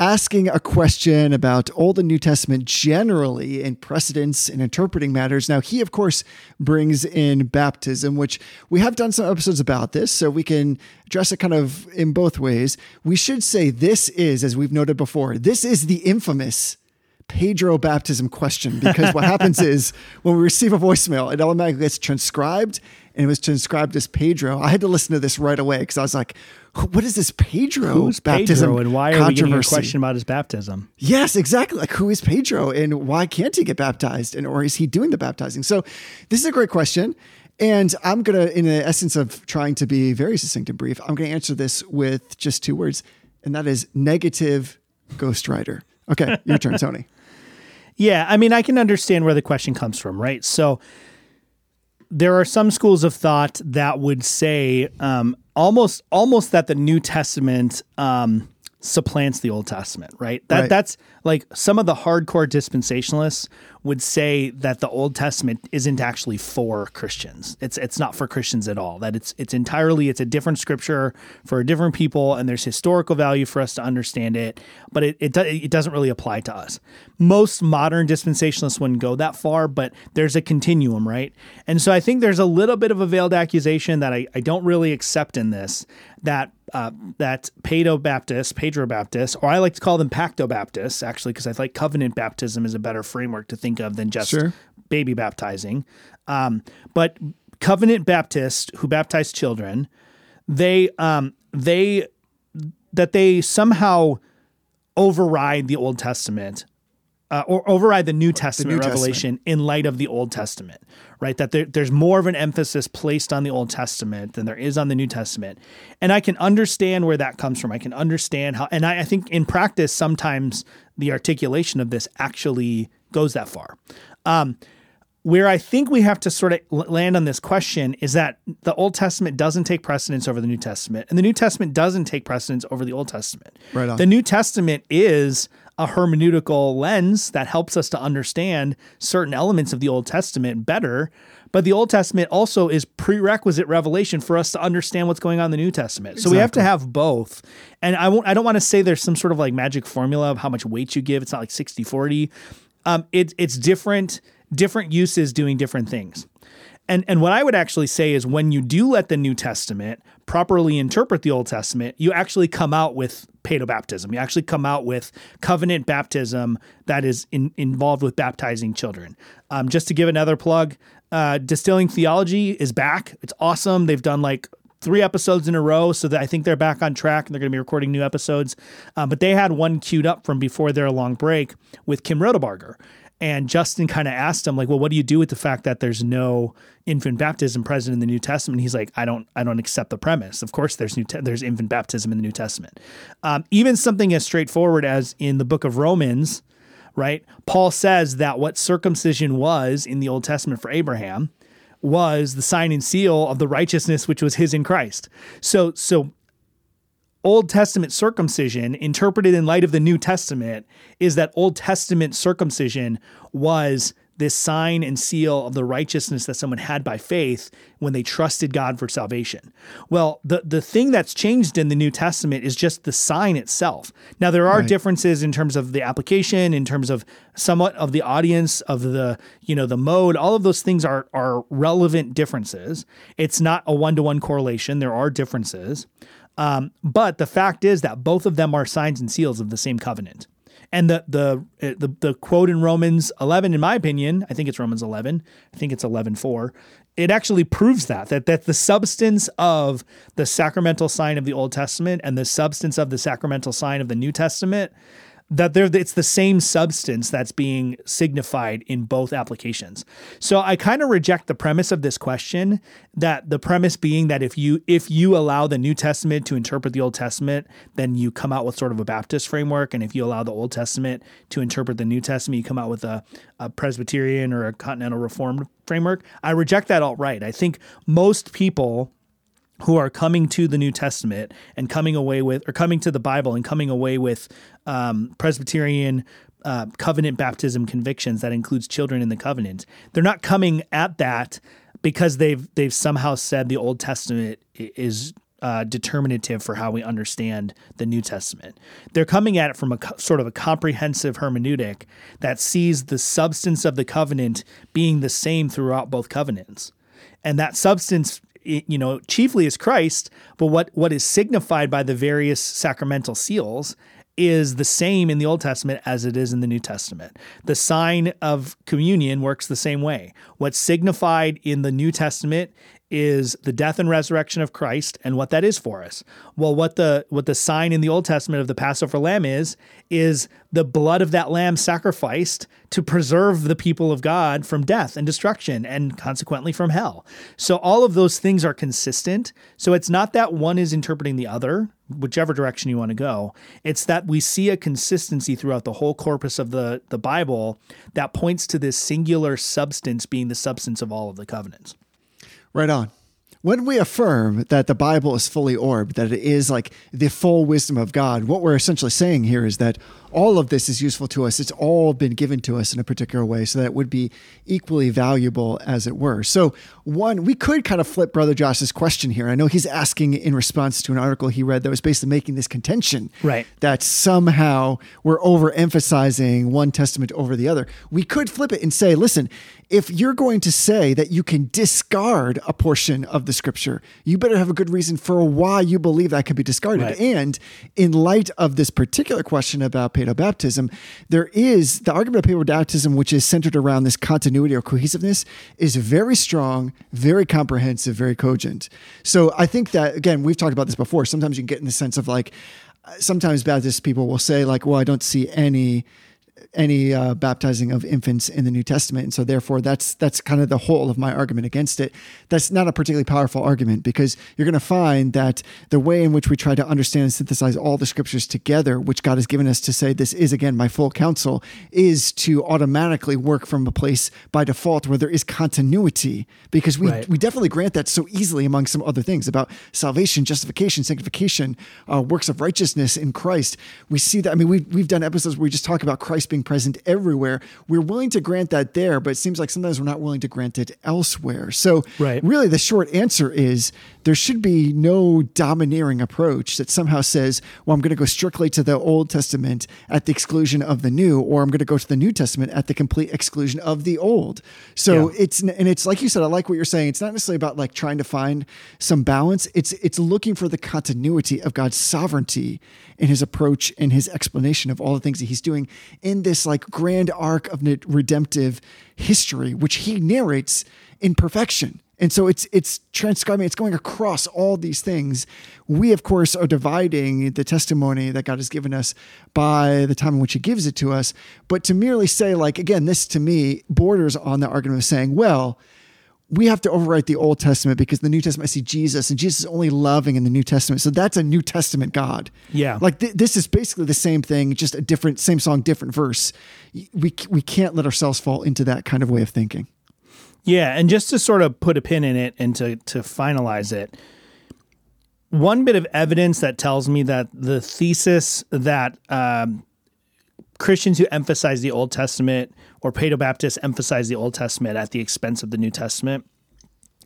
asking a question about Old and New Testament generally in precedents and interpreting matters. Now, he, of course, brings in baptism, which we have done some episodes about this, so we can address it kind of in both ways. We should say this is, as we've noted before, this is the infamous Pedro baptism question because what happens is when we receive a voicemail, it automatically gets transcribed and it was transcribed as Pedro. I had to listen to this right away because I was like, what is this Pedro Who's baptism Pedro and why are we getting a question about his baptism? Yes, exactly. Like who is Pedro and why can't he get baptized? And or is he doing the baptizing? So this is a great question. And I'm gonna, in the essence of trying to be very succinct and brief, I'm gonna answer this with just two words, and that is negative Ghost Rider. Okay, your turn, Tony. Yeah, I mean, I can understand where the question comes from, right? So there are some schools of thought that would say um, almost almost that the New Testament um, supplants the Old Testament, right? That Right. that's like some of the hardcore dispensationalists would say that the Old Testament isn't actually for Christians. It's it's not for Christians at all. That it's it's entirely it's a different scripture for a different people, and there's historical value for us to understand it, but it it, it doesn't really apply to us. Most modern dispensationalists wouldn't go that far, but there's a continuum, right? And so I think there's a little bit of a veiled accusation that I, I don't really accept in this that uh, that Paedo Baptist, Pedro Baptist, or I like to call them Pacto Baptists, actually, because I think covenant baptism is a better framework to think of than just Sure. baby baptizing. Um, but covenant Baptists who baptize children, they um, they that they somehow override the Old Testament uh, or override the New Testament New revelation in light of the Old Testament, right? That there, there's more of an emphasis placed on the Old Testament than there is on the New Testament. And I can understand where that comes from. I can understand how, and I, I think in practice, sometimes the articulation of this actually goes that far. Um, where I think we have to sort of land on this question is that the Old Testament doesn't take precedence over the New Testament, and the New Testament doesn't take precedence over the Old Testament. Right on. The New Testament is a hermeneutical lens that helps us to understand certain elements of the Old Testament better. But the Old Testament also is prerequisite revelation for us to understand what's going on in the New Testament. So we have to have both. And I won't I don't want to say there's some sort of like magic formula of how much weight you give. It's not like 60-40. Um, it, it's different different uses doing different things. And and what I would actually say is when you do let the New Testament properly interpret the Old Testament, you actually come out with paedobaptism. You actually come out with covenant baptism that is in, involved with baptizing children. Um, just to give another plug, uh, Distilling Theology is back. It's awesome. They've done like three episodes in a row, so that I think they're back on track and they're going to be recording new episodes. Um, but they had one queued up from before their long break with Kim Riddlebarger. And Justin kind of asked him, like, well, what do you do with the fact that there's no infant baptism present in the New Testament? He's like, I don't, I don't accept the premise. Of course, there's new, te- there's infant baptism in the New Testament. Um, even something as straightforward as in the book of Romans, right? Paul says that what circumcision was in the Old Testament for Abraham was the sign and seal of the righteousness which was his in Christ. So, so Old Testament circumcision, interpreted in light of the New Testament, is that Old Testament circumcision was this sign and seal of the righteousness that someone had by faith when they trusted God for salvation. Well, the, the thing that's changed in the New Testament is just the sign itself. Now, there are differences in terms of the application, in terms of somewhat of the audience, of the, you know, the mode. All of those things are, are relevant differences. It's not a one to one correlation, there are differences. Um, but the fact is that both of them are signs and seals of the same covenant. And the the the, the quote in Romans 11, in my opinion, I think it's Romans 11. I think it's 11:4. It actually proves that that that the substance of the sacramental sign of the Old Testament and the substance of the sacramental sign of the New Testament that they're it's the same substance that's being signified in both applications. So I kind of reject the premise of this question that the premise being that if you if you allow the New Testament to interpret the Old Testament, then you come out with sort of a Baptist framework and if you allow the Old Testament to interpret the New Testament, you come out with a, a Presbyterian or a Continental Reformed framework. I reject that outright. I think most people who are coming to the New Testament and coming away with, or coming to the Bible and coming away with um, Presbyterian uh, covenant baptism convictions that includes children in the covenant. They're not coming at that because they've they've somehow said the Old Testament is uh, determinative for how we understand the New Testament. They're coming at it from a co- sort of a comprehensive hermeneutic that sees the substance of the covenant being the same throughout both covenants, and that substance you know chiefly is Christ, but what what is signified by the various sacramental seals is the same in the Old Testament as it is in the New Testament. The sign of communion works the same way. What's signified in the New Testament is the death and resurrection of Christ and what that is for us. Well, what the what the sign in the Old Testament of the Passover lamb is is the blood of that lamb sacrificed to preserve the people of God from death and destruction and consequently from hell. So all of those things are consistent. So it's not that one is interpreting the other, whichever direction you want to go. It's that we see a consistency throughout the whole corpus of the the Bible that points to this singular substance being the substance of all of the covenants. Right on. When we affirm that the Bible is fully orbed, that it is like the full wisdom of God, what we're essentially saying here is that all of this is useful to us. It's all been given to us in a particular way so that it would be equally valuable, as it were. So, one, we could kind of flip Brother Josh's question here. I know he's asking in response to an article he read that was basically making this contention Right. that somehow we're overemphasizing one testament over the other. We could flip it and say, listen, if you're going to say that you can discard a portion of the scripture, you better have a good reason for why you believe that could be discarded. Right. And in light of this particular question about paedobaptism, there is the argument of paedobaptism, which is centered around this continuity or cohesiveness, is very strong, very comprehensive, very cogent. So I think that, again, we've talked about this before. Sometimes you can get in the sense of like, uh, sometimes Baptist people will say, like, well, I don't see any any uh, baptizing of infants in the New Testament, and so therefore that's that's kind of the whole of my argument against it. That's not a particularly powerful argument because you're going to find that the way in which we try to understand and synthesize all the scriptures together, which God has given us to say this is again my full counsel, is to automatically work from a place by default where there is continuity because we Right. we definitely grant that so easily among some other things about salvation, justification, sanctification, uh, works of righteousness in Christ. We see that. I mean, we've, we've done episodes where we just talk about Christ being present everywhere. We're willing to grant that there, but it seems like sometimes we're not willing to grant it elsewhere. So, Right. really, the short answer is there should be no domineering approach that somehow says, well, I'm going to go strictly to the Old Testament at the exclusion of the New, or I'm going to go to the New Testament at the complete exclusion of the Old. So Yeah. it's and it's like you said, I like what you're saying. It's not necessarily about like trying to find some balance. It's it's looking for the continuity of God's sovereignty in His approach and His explanation of all the things that He's doing in this like grand arc of redemptive history, which He narrates in perfection. And so it's it's transcribing, it's going across all these things. We, of course, are dividing the testimony that God has given us by the time in which He gives it to us. But to merely say, like, again, this to me borders on the argument of saying, well, we have to overwrite the Old Testament because the New Testament I see Jesus and Jesus is only loving in the New Testament. So that's a New Testament God. Yeah. Like th- this is basically the same thing, just a different, same song, different verse. We, we can't let ourselves fall into that kind of way of thinking. Yeah, and just to sort of put a pin in it and to to finalize it, one bit of evidence that tells me that the thesis that um, Christians who emphasize the Old Testament or Paedo Baptists emphasize the Old Testament at the expense of the New Testament,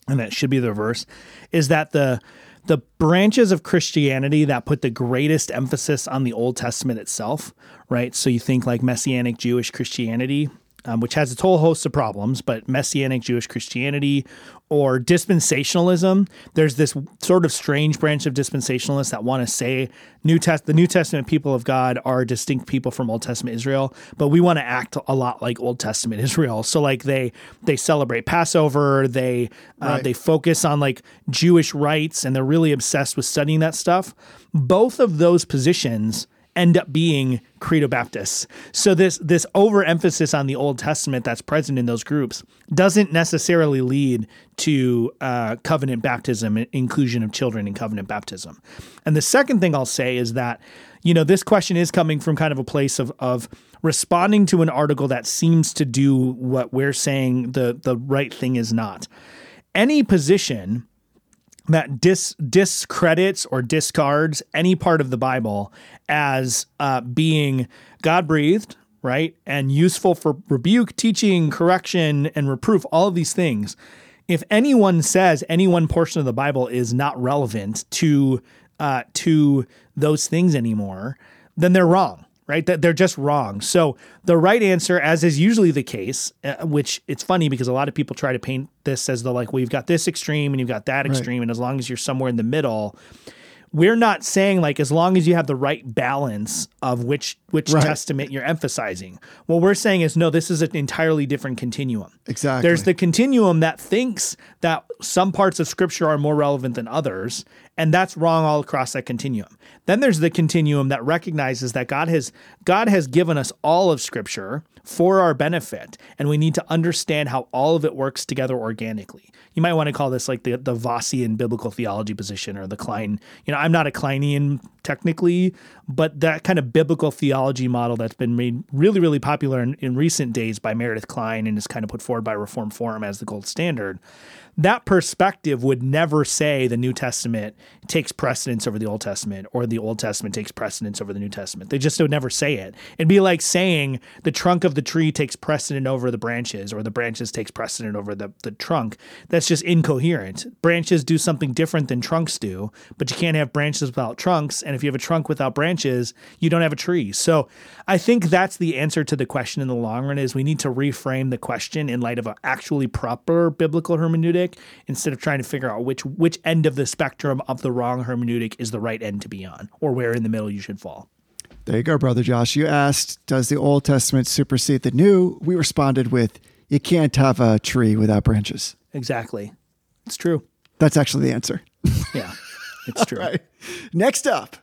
and that should be the reverse, is that the the branches of Christianity that put the greatest emphasis on the Old Testament itself, right? So you think like Messianic Jewish Christianity, um, which has its whole host of problems, but Messianic Jewish Christianity or dispensationalism. There's this sort of strange branch of dispensationalists that want to say New Test the New Testament people of God are distinct people from Old Testament Israel, but we want to act a lot like Old Testament Israel. So like they they celebrate Passover, they uh, Right. they focus on like Jewish rites, and they're really obsessed with studying that stuff. Both of those positions end up being credo baptists so this this overemphasis on the old testament that's present in those groups doesn't necessarily lead to uh, covenant baptism and inclusion of children in covenant baptism. And the second thing i'll say is that you know this question is coming from kind of a place of of responding to an article that seems to do what we're saying the the right thing is not. Any position that dis discredits or discards any part of the Bible as uh, being God breathed, right, and useful for rebuke, teaching, correction, and reproof, all of these things. If anyone says any one portion of the Bible is not relevant to uh, to those things anymore, then they're wrong right? That they're just wrong. So the right answer, as is usually the case, uh, which it's funny because a lot of people try to paint this as the like, well, you've got this extreme and you've got that extreme, and as long as you're somewhere in the middle, we're not saying like as long as you have the right balance of which which Right. testament you're emphasizing. What we're saying is no, this is an entirely different continuum. Exactly. There's the continuum that thinks that some parts of scripture are more relevant than others, and that's wrong all across that continuum. Then there's the continuum that recognizes that God has God has given us all of scripture for our benefit, and we need to understand how all of it works together organically. You might want to call this like the the Vossian biblical theology position or the Kline. You know, I'm not a Klinean technically, but that kind of biblical theology model that's been made really, really popular in, in recent days by Meredith Kline and is kind of put forward by Reformed Forum as the gold standard. That perspective would never say the New Testament takes precedence over the Old Testament or the Old Testament takes precedence over the New Testament. They just would never say it. It'd be like saying the trunk of the tree takes precedent over the branches or the branches takes precedent over the, the trunk. That's just incoherent. Branches do something different than trunks do, but you can't have branches without trunks. And if you have a trunk without branches, you don't have a tree. So I think that's the answer to the question in the long run is we need to reframe the question in light of an actually proper biblical hermeneutic instead of trying to figure out which which end of the spectrum of the wrong hermeneutic is the right end to be on or where in the middle you should fall. There you go, brother Josh. You asked, does the Old Testament supersede the New? We responded with, you can't have a tree without branches. Exactly. It's true. That's actually the answer. Yeah. It's true. Right. Next up.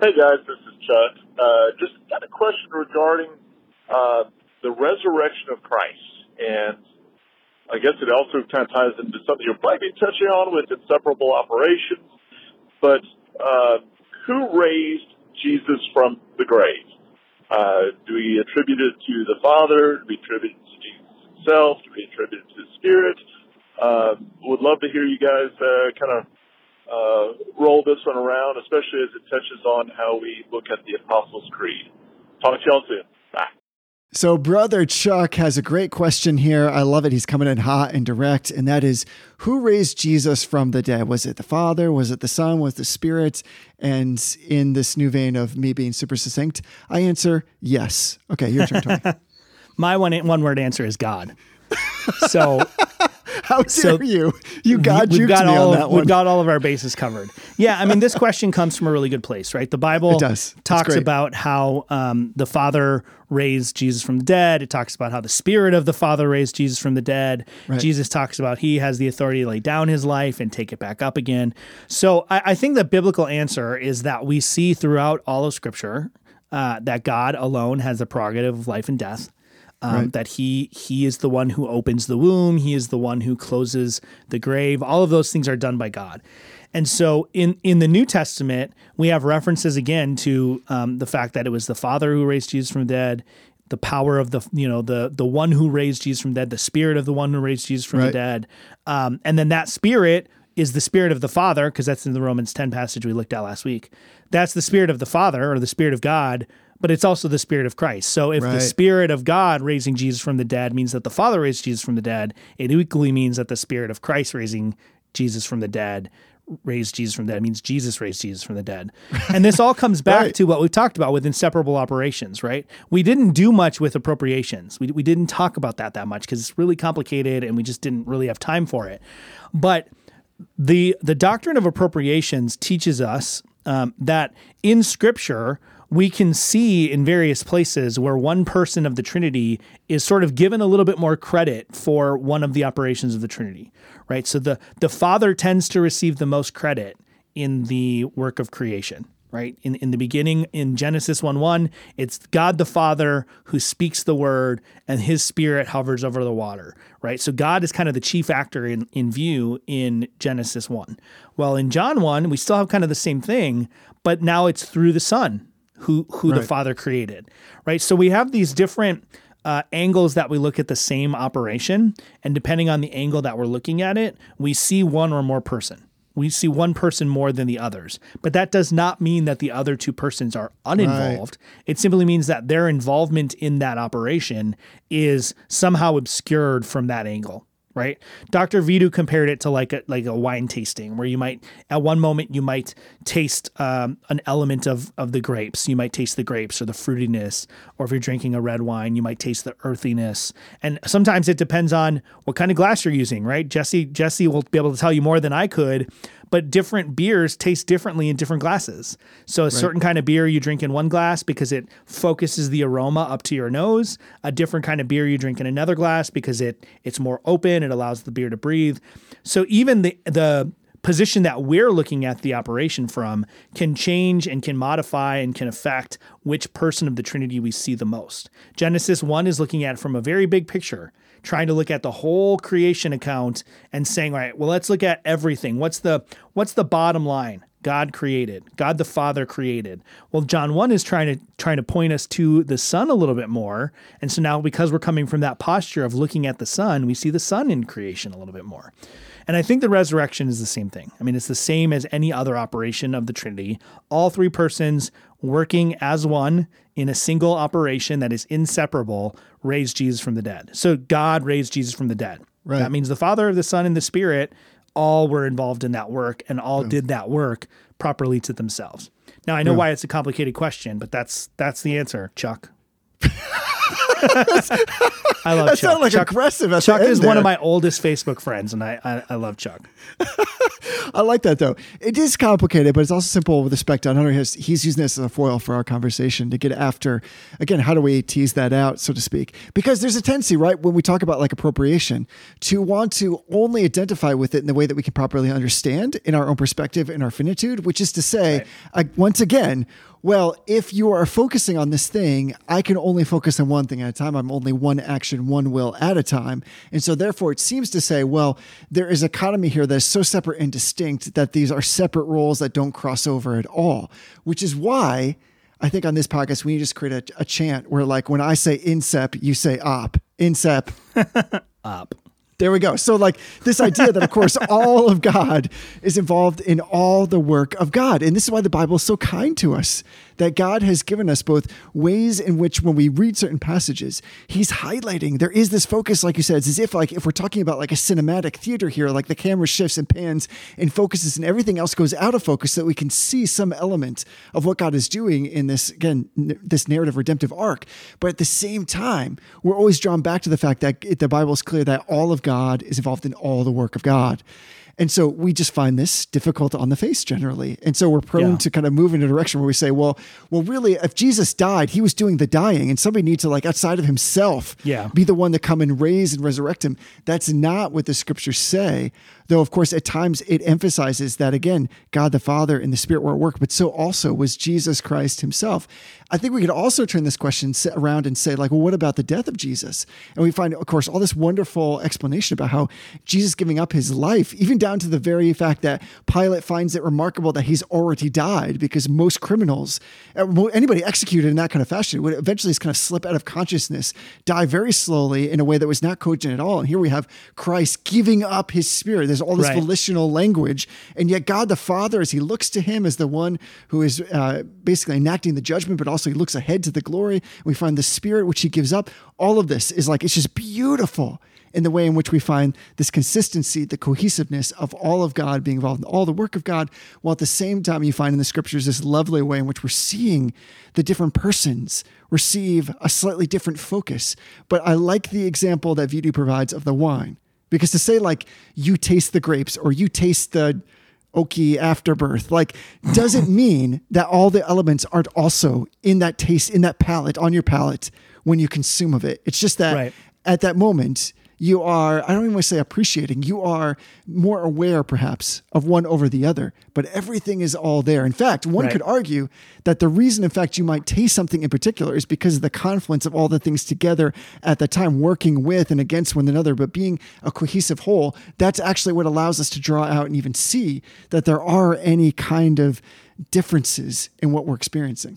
Hey guys, this is Chuck. Uh, just got a question regarding uh, the resurrection of Christ. And I guess it also kind of ties into something you'll probably be touching on with inseparable operations. But uh, who raised Jesus from the grave? Uh, do we attribute it to the Father? Do we attribute it to Jesus himself? Do we attribute it to the Spirit? Uh, would love to hear you guys uh, kind of uh, roll this one around, especially as it touches on how we look at the Apostles' Creed. Talk to y'all soon. Bye. So, brother Chuck has a great question here. I love it. He's coming in hot and direct. And that is who raised Jesus from the dead? Was it the Father? Was it the Son? Was it the Spirit? And in this new vein of me being super succinct, I answer yes. Okay, your turn, Tony. My one one word answer is God. So How dare So- you? You we've juked got me all on we've got all of our bases covered. Yeah, I mean this question comes from a really good place, right? The Bible. Talks about how um, the Father raised Jesus from the dead. It talks about how the Spirit of the Father raised Jesus from the dead. Right. Jesus talks about he has the authority to lay down his life and take it back up again. So I, I think the biblical answer is that we see throughout all of Scripture uh, that God alone has the prerogative of life and death um, Right. that he he is the one who opens the womb. He is the one who closes the grave. All of those things are done by god. And so in in the new testament we have references again to um, the fact that it was the father who raised jesus from the dead the power of the you know the the one who raised jesus from the dead the spirit of the one who raised jesus from Right. the dead. Um, and then that spirit is the spirit of the father because that's in the romans 10 passage we looked at last week. That's the spirit of the father or the spirit of god but it's also the spirit of christ. So if Right. the spirit of god raising jesus from the dead means that the father raised jesus from the dead it equally means that the spirit of christ raising jesus from the dead raised jesus from the dead It means jesus raised jesus from the dead. And this all comes back Right. to what we've talked about with inseparable operations right? We didn't do much with appropriations. We, we didn't talk about that that much because it's really complicated and we just didn't really have time for it. But the the doctrine of appropriations teaches us um, that in Scripture we can see in various places where one person of the Trinity is sort of given a little bit more credit for one of the operations of the Trinity, right? So the the Father tends to receive the most credit in the work of creation. Right in in the beginning in Genesis one one, it's God the Father who speaks the word, and His Spirit hovers over the water. Right, so God is kind of the chief actor in in view in Genesis one. Well, in John one, we still have kind of the same thing, but now it's through the Son who who the Father created. Right, so we have these different uh, angles that we look at the same operation, and depending on the angle that we're looking at it, we see one or more person. We see one person more than the others, but that does not mean that the other two persons are uninvolved. It simply means that their involvement in that operation is somehow obscured from that angle. Right, Dr. Vidu compared it to like a like a wine tasting, where you might at one moment you might taste um, an element of of the grapes. You might taste the grapes or the fruitiness, or if you're drinking a red wine, you might taste the earthiness. And sometimes it depends on what kind of glass you're using. Right, Jesse Jesse will be able to tell you more than I could but different beers taste differently in different glasses. So a certain kind of beer you drink in one glass because it focuses the aroma up to your nose. A different kind of beer you drink in another glass because it it's more open. It allows the beer to breathe. So even the the position that we're looking at the operation from can change and can modify and can affect which person of the Trinity we see the most. Genesis 1 is looking at it from a very big picture trying to look at the whole creation account and saying, all right, well, let's look at everything. What's the what's the bottom line? God created. God the Father created. Well, John 1 is trying to trying to point us to the Son a little bit more. And so now because we're coming from that posture of looking at the Son, we see the Son in creation a little bit more. And I think the resurrection is the same thing. I mean, it's the same as any other operation of the Trinity. All three persons working as one in a single operation that is inseparable raised Jesus from the dead. So God raised Jesus from the dead. Right. That means the Father, the Son, and the Spirit all were involved in that work and all did that work properly to themselves. Now I know why it's a complicated question, but that's that's the answer, Chuck. I love That Chuck. sounded like Chuck, aggressive. Chuck is one of my oldest Facebook friends, and I, I, I love Chuck. I like that though. It is complicated, but it's also simple with respect to Hunter. He's, he's using this as a foil for our conversation to get after, again, how do we tease that out, so to speak? Because there's a tendency, right, when we talk about like appropriation, to want to only identify with it in the way that we can properly understand in our own perspective, in our finitude, which is to say, uh, once again, well, if you are focusing on this thing, I can only focus on one thing at a time. I'm only one action, one will at a time. And so, therefore, it seems to say, well, there is economy here that is so separate and distinct that these are separate roles that don't cross over at all, which is why I think on this podcast, we need to just create a, a chant where, like, when I say incep, you say op. Incep. Up. There we go. So, like this idea that, of course, all of God is involved in all the work of God. And this is why the Bible is so kind to us that God has given us both ways in which, when we read certain passages, He's highlighting there is this focus, like you said, it's as if, like, if we're talking about like a cinematic theater here, like the camera shifts and pans and focuses and everything else goes out of focus so that we can see some element of what God is doing in this, again, this narrative redemptive arc. But at the same time, we're always drawn back to the fact that it, the Bible is clear that all of God is involved in all the work of God. And so we just find this difficult on the face generally. And so we're prone Yeah. to kind of move in a direction where we say, well, well, really, if Jesus died, he was doing the dying, and somebody needs to, like, outside of himself, Yeah. be the one to come and raise and resurrect him. That's not what the scriptures say. Though, of course, at times it emphasizes that, again, God the Father and the Spirit were at work, but so also was Jesus Christ himself. I think we could also turn this question around and say, like, well, what about the death of Jesus? And we find, of course, all this wonderful explanation about how Jesus giving up his life, even down to the very fact that Pilate finds it remarkable that he's already died because most criminals, uh, anybody executed in that kind of fashion, would eventually just kind of slip out of consciousness, die very slowly in a way that was not cogent at all. And here we have Christ giving up his spirit. All this Right. volitional language. And yet, God the Father, as he looks to him as the one who is uh, basically enacting the judgment, but also he looks ahead to the glory, we find the spirit which he gives up. All of this is like, it's just beautiful in the way in which we find this consistency, the cohesiveness of all of God being involved in all the work of God, while at the same time you find in the scriptures this lovely way in which we're seeing the different persons receive a slightly different focus. But I like the example that Vidu provides of the wine. Because to say like you taste the grapes or you taste the oaky afterbirth, like doesn't mean that all the elements aren't also in that taste, in that palate, on your palate when you consume of it. It's just that Right. at that moment you are, I don't even want to say appreciating, you are more aware perhaps of one over the other, but everything is all there. In fact, one Right. could argue that the reason, in fact, you might taste something in particular is because of the confluence of all the things together at the time, working with and against one another, but being a cohesive whole. That's actually what allows us to draw out and even see that there are any kind of differences in what we're experiencing.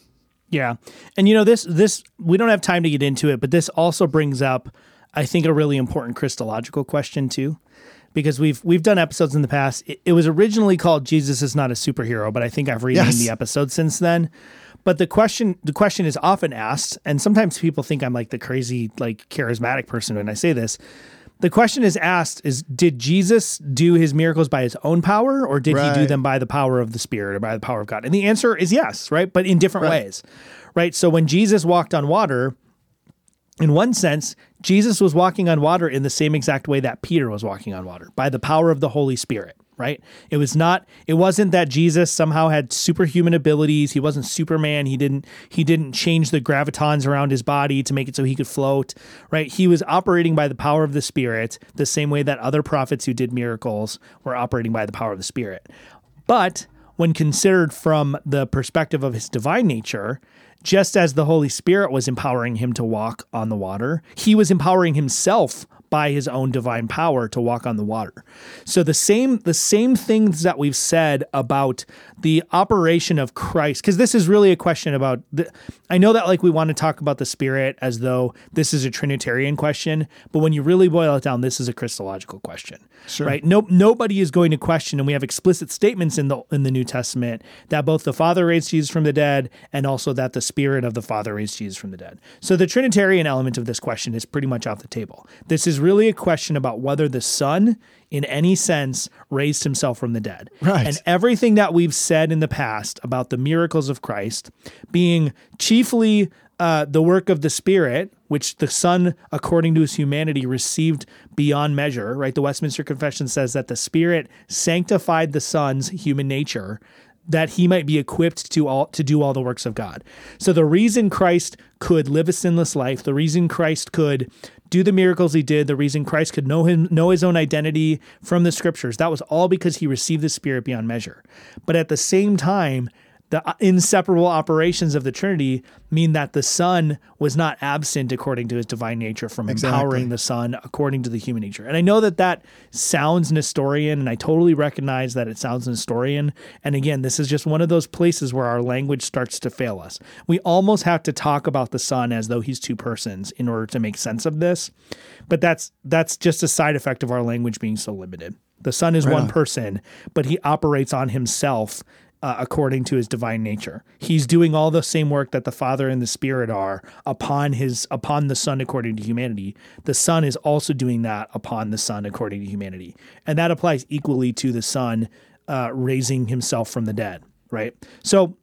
Yeah. And you know this this we don't have time to get into it, but this also brings up I think a really important Christological question too. Because we've we've done episodes in the past. It, it was originally called Jesus is not a superhero, but I think I've renamed Yes. the episode since then. But the question the question is often asked, and sometimes people think I'm like the crazy, like charismatic person when I say this. The question is asked is did Jesus do his miracles by his own power or did he do them by the power of the Spirit or by the power of God? And the answer is yes, right? But in different Right. ways. Right? So when Jesus walked on water, in one sense, Jesus was walking on water in the same exact way that Peter was walking on water, by the power of the Holy Spirit, right? It was not it wasn't that Jesus somehow had superhuman abilities. He wasn't Superman. He didn't he didn't change the gravitons around his body to make it so he could float, right? He was operating by the power of the Spirit, the same way that other prophets who did miracles were operating by the power of the Spirit. But when considered from the perspective of his divine nature, just as the Holy Spirit was empowering him to walk on the water, he was empowering himself by his own divine power to walk on the water. So the same the same things that we've said about the operation of Christ cuz this is really a question about the, I know that like we want to talk about the spirit as though this is a trinitarian question, but when you really boil it down this is a christological question. Right? No nobody is going to question and we have explicit statements in the in the New Testament that both the Father raised Jesus from the dead and also that the spirit of the Father raised Jesus from the dead. So the trinitarian element of this question is pretty much off the table. This is really a question about whether the Son in any sense raised himself from the dead. Right. And everything that we've said in the past about the miracles of Christ being chiefly uh, the work of the Spirit, which the Son, according to his humanity, received beyond measure, right? The Westminster Confession says that the Spirit sanctified the Son's human nature that he might be equipped to all to do all the works of God. So the reason Christ could live a sinless life, the reason Christ could do the miracles he did, the reason Christ could know him know his own identity from the scriptures, that was all because he received the spirit beyond measure. But at the same time, the uh, inseparable operations of the Trinity mean that the Son was not absent according to his divine nature from Exactly. empowering the Son according to the human nature. And I know that that sounds Nestorian, and I totally recognize that it sounds Nestorian. And again, this is just one of those places where our language starts to fail us. We almost have to talk about the Son as though he's two persons in order to make sense of this. But that's that's just a side effect of our language being so limited. The Son is one on. person, but he operates on himself uh, according to his divine nature. He's doing all the same work that the Father and the Spirit are upon his upon the Son according to humanity. The Son is also doing that upon the Son according to humanity, and that applies equally to the Son uh, raising himself from the dead. Right. So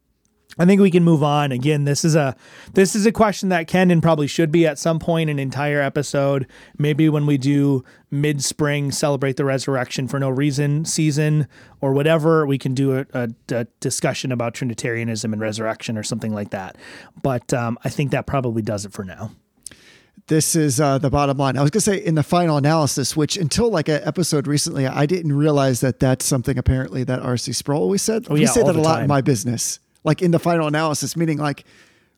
I think we can move on. Again, this is a this is a question that can and probably should be at some point an entire episode. Maybe when we do mid spring celebrate the resurrection for no reason season or whatever, we can do a, a, a discussion about Trinitarianism and resurrection or something like that. But um, I think that probably does it for now. This is uh, the bottom line. I was going to say in the final analysis, which until like an episode recently, I didn't realize that that's something apparently that R.C. Sproul always said. we yeah, say all that a lot in my business. Like in the final analysis, meaning like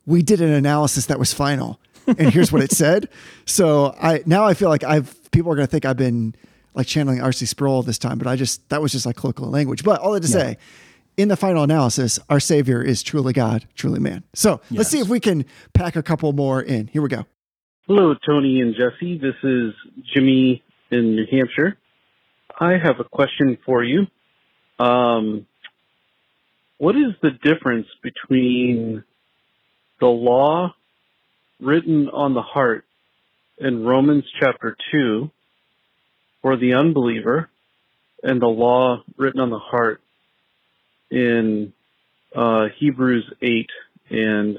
we did an analysis that was final, and here's what it said. So I now I feel like I've people are going to think I've been like channeling R.C. Sproul this time, but I just that was just like colloquial language. But all that to say. In the final analysis, our Savior is truly God, truly man. So let's see if we can pack a couple more in. Here we go. Hello, Tony and Jesse. This is Jimmy in New Hampshire. I have a question for you. Um, what is the difference between the law written on the heart in Romans chapter 2 for the unbeliever and the law written on the heart in uh, Hebrews 8 and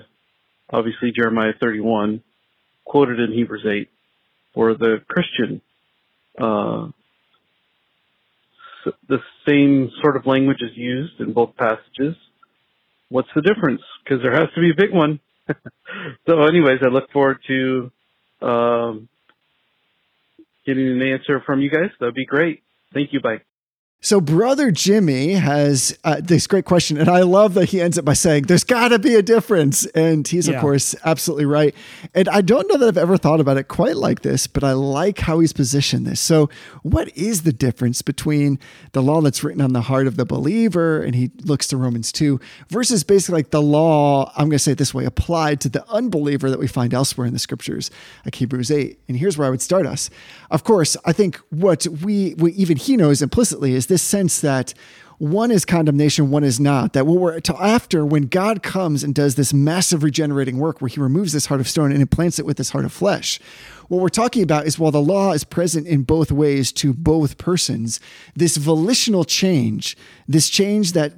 obviously Jeremiah 31? quoted in Hebrews 8 for the Christian. Uh, the same sort of language is used in both passages. What's the difference? Because there has to be a big one. so, anyways, I look forward to um, getting an answer from you guys. That'd be great. Thank you. Bye. So, brother Jimmy has uh, this great question, and I love that he ends up by saying, "There's got to be a difference," and he's of course absolutely right. And I don't know that I've ever thought about it quite like this, but I like how he's positioned this. So, what is the difference between the law that's written on the heart of the believer, and he looks to Romans two, versus basically like the law? I'm going to say it this way, applied to the unbeliever that we find elsewhere in the scriptures, like Hebrews eight. And here's where I would start us. Of course, I think what we, we even he knows implicitly is this sense that one is condemnation, one is not. That what we're after when God comes and does this massive regenerating work where he removes this heart of stone and implants it with this heart of flesh. What we're talking about is while the law is present in both ways to both persons, this volitional change, this change that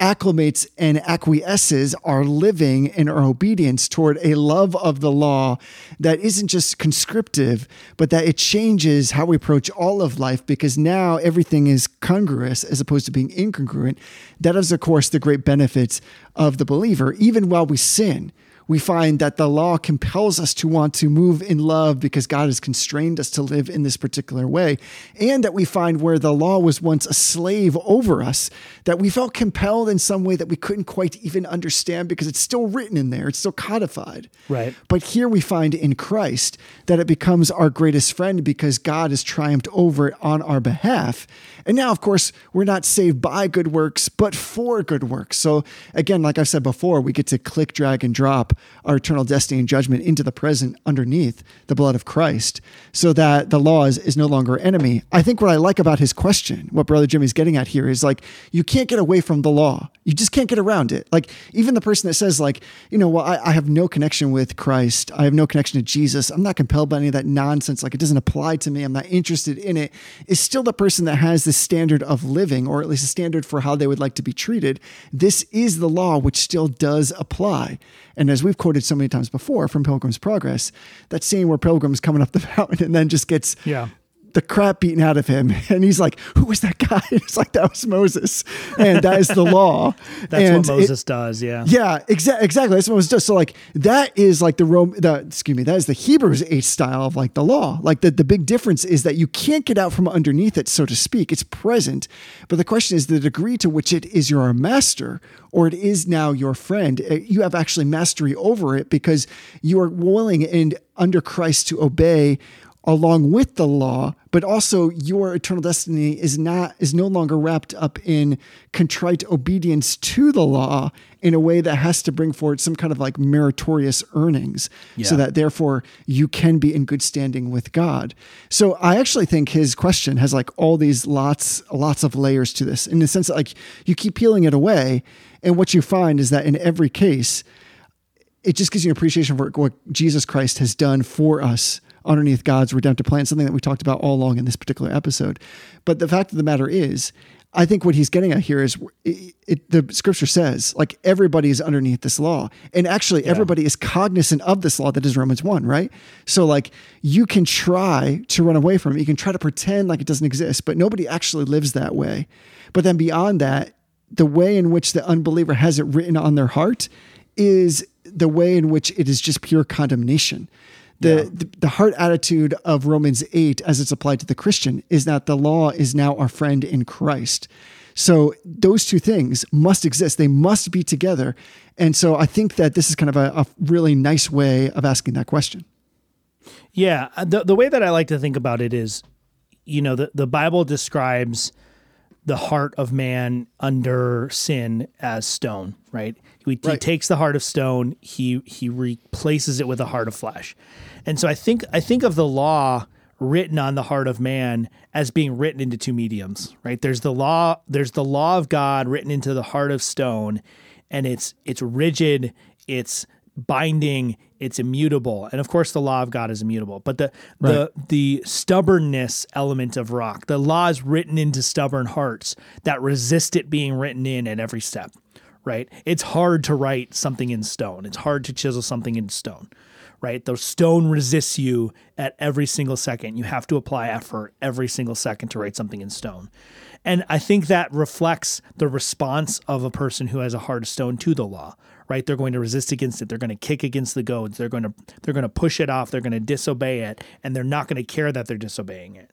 acclimates and acquiesces our living and our obedience toward a love of the law that isn't just conscriptive, but that it changes how we approach all of life because now everything is congruous as opposed to being incongruent. That is, of course, the great benefits of the believer, even while we sin we find that the law compels us to want to move in love because God has constrained us to live in this particular way. And that we find where the law was once a slave over us, that we felt compelled in some way that we couldn't quite even understand because it's still written in there, it's still codified. Right. But here we find in Christ that it becomes our greatest friend because God has triumphed over it on our behalf. And now, of course, we're not saved by good works, but for good works. So, again, like I've said before, we get to click, drag, and drop our eternal destiny and judgment into the present underneath the blood of Christ so that the law is, is no longer enemy. I think what I like about his question, what Brother Jimmy's getting at here, is like, you can't get away from the law. You just can't get around it. Like, even the person that says, like, you know, well, I, I have no connection with Christ, I have no connection to Jesus, I'm not compelled by any of that nonsense, like, it doesn't apply to me, I'm not interested in it, is still the person that has this standard of living, or at least a standard for how they would like to be treated. This is the law which still does apply. And as we've quoted so many times before from Pilgrim's Progress, that scene where Pilgrim's coming up the mountain and then just gets Yeah. The crap beaten out of him. And he's like, Who was that guy? It's like, That was Moses. And that is the law. That's and what it- Moses does. Yeah. yeah, exa- exactly. That's what it was just. So like that is like the Rome the excuse me, that is the Hebrews 8 style of like the law. Like the, the big difference is that you can't get out from underneath it, so to speak. It's present. But the question is the degree to which it is your master or it is now your friend. Uh, You have actually mastery over it because you are willing and under Christ to obey along with the law, but also your eternal destiny is not is no longer wrapped up in contrite obedience to the law in a way that has to bring forward some kind of like meritorious earnings so that therefore you can be in good standing with God. So I actually think his question has like all these lots lots of layers to this in the sense that like you keep peeling it away and what you find is that in every case it just gives you an appreciation for what Jesus Christ has done for us underneath God's redemptive plan, something that we talked about all along in this particular episode. But the fact of the matter is, I think what he's getting at here is it, it, the scripture says, like, everybody is underneath this law. And actually, everybody is cognizant of this law that is Romans 1, right? So, like, you can try to run away from it. You can try to pretend like it doesn't exist, but nobody actually lives that way. But then beyond that, the way in which the unbeliever has it written on their heart is the way in which it is just pure condemnation. The, the the heart attitude of Romans 8 as it's applied to the Christian is that the law is now our friend in Christ. So those two things must exist. They must be together. And so I think that this is kind of a, a really nice way of asking that question. Yeah, the the way that I like to think about it is, you know, the the Bible describes the heart of man under sin as stone, right? He, he Right. takes the heart of stone, he he replaces it with a heart of flesh, and so I think I think of the law written on the heart of man as being written into two mediums, right? There's the law, there's the law of God written into the heart of stone, and it's it's rigid, it's binding, it's immutable, and of course the law of God is immutable. But the the the stubbornness element of rock, the law is written into stubborn hearts that resist it being written in at every step. Right? It's hard to write something in stone. It's hard to chisel something in stone. Right? The stone resists you at every single second. You have to apply effort every single second to write something in stone. And I think that reflects the response of a person who has a hard stone to the law, right? They're going to resist against it. They're going to kick against the goads. They're going to they're going to push it off. They're going to disobey it, and they're not going to care that they're disobeying it.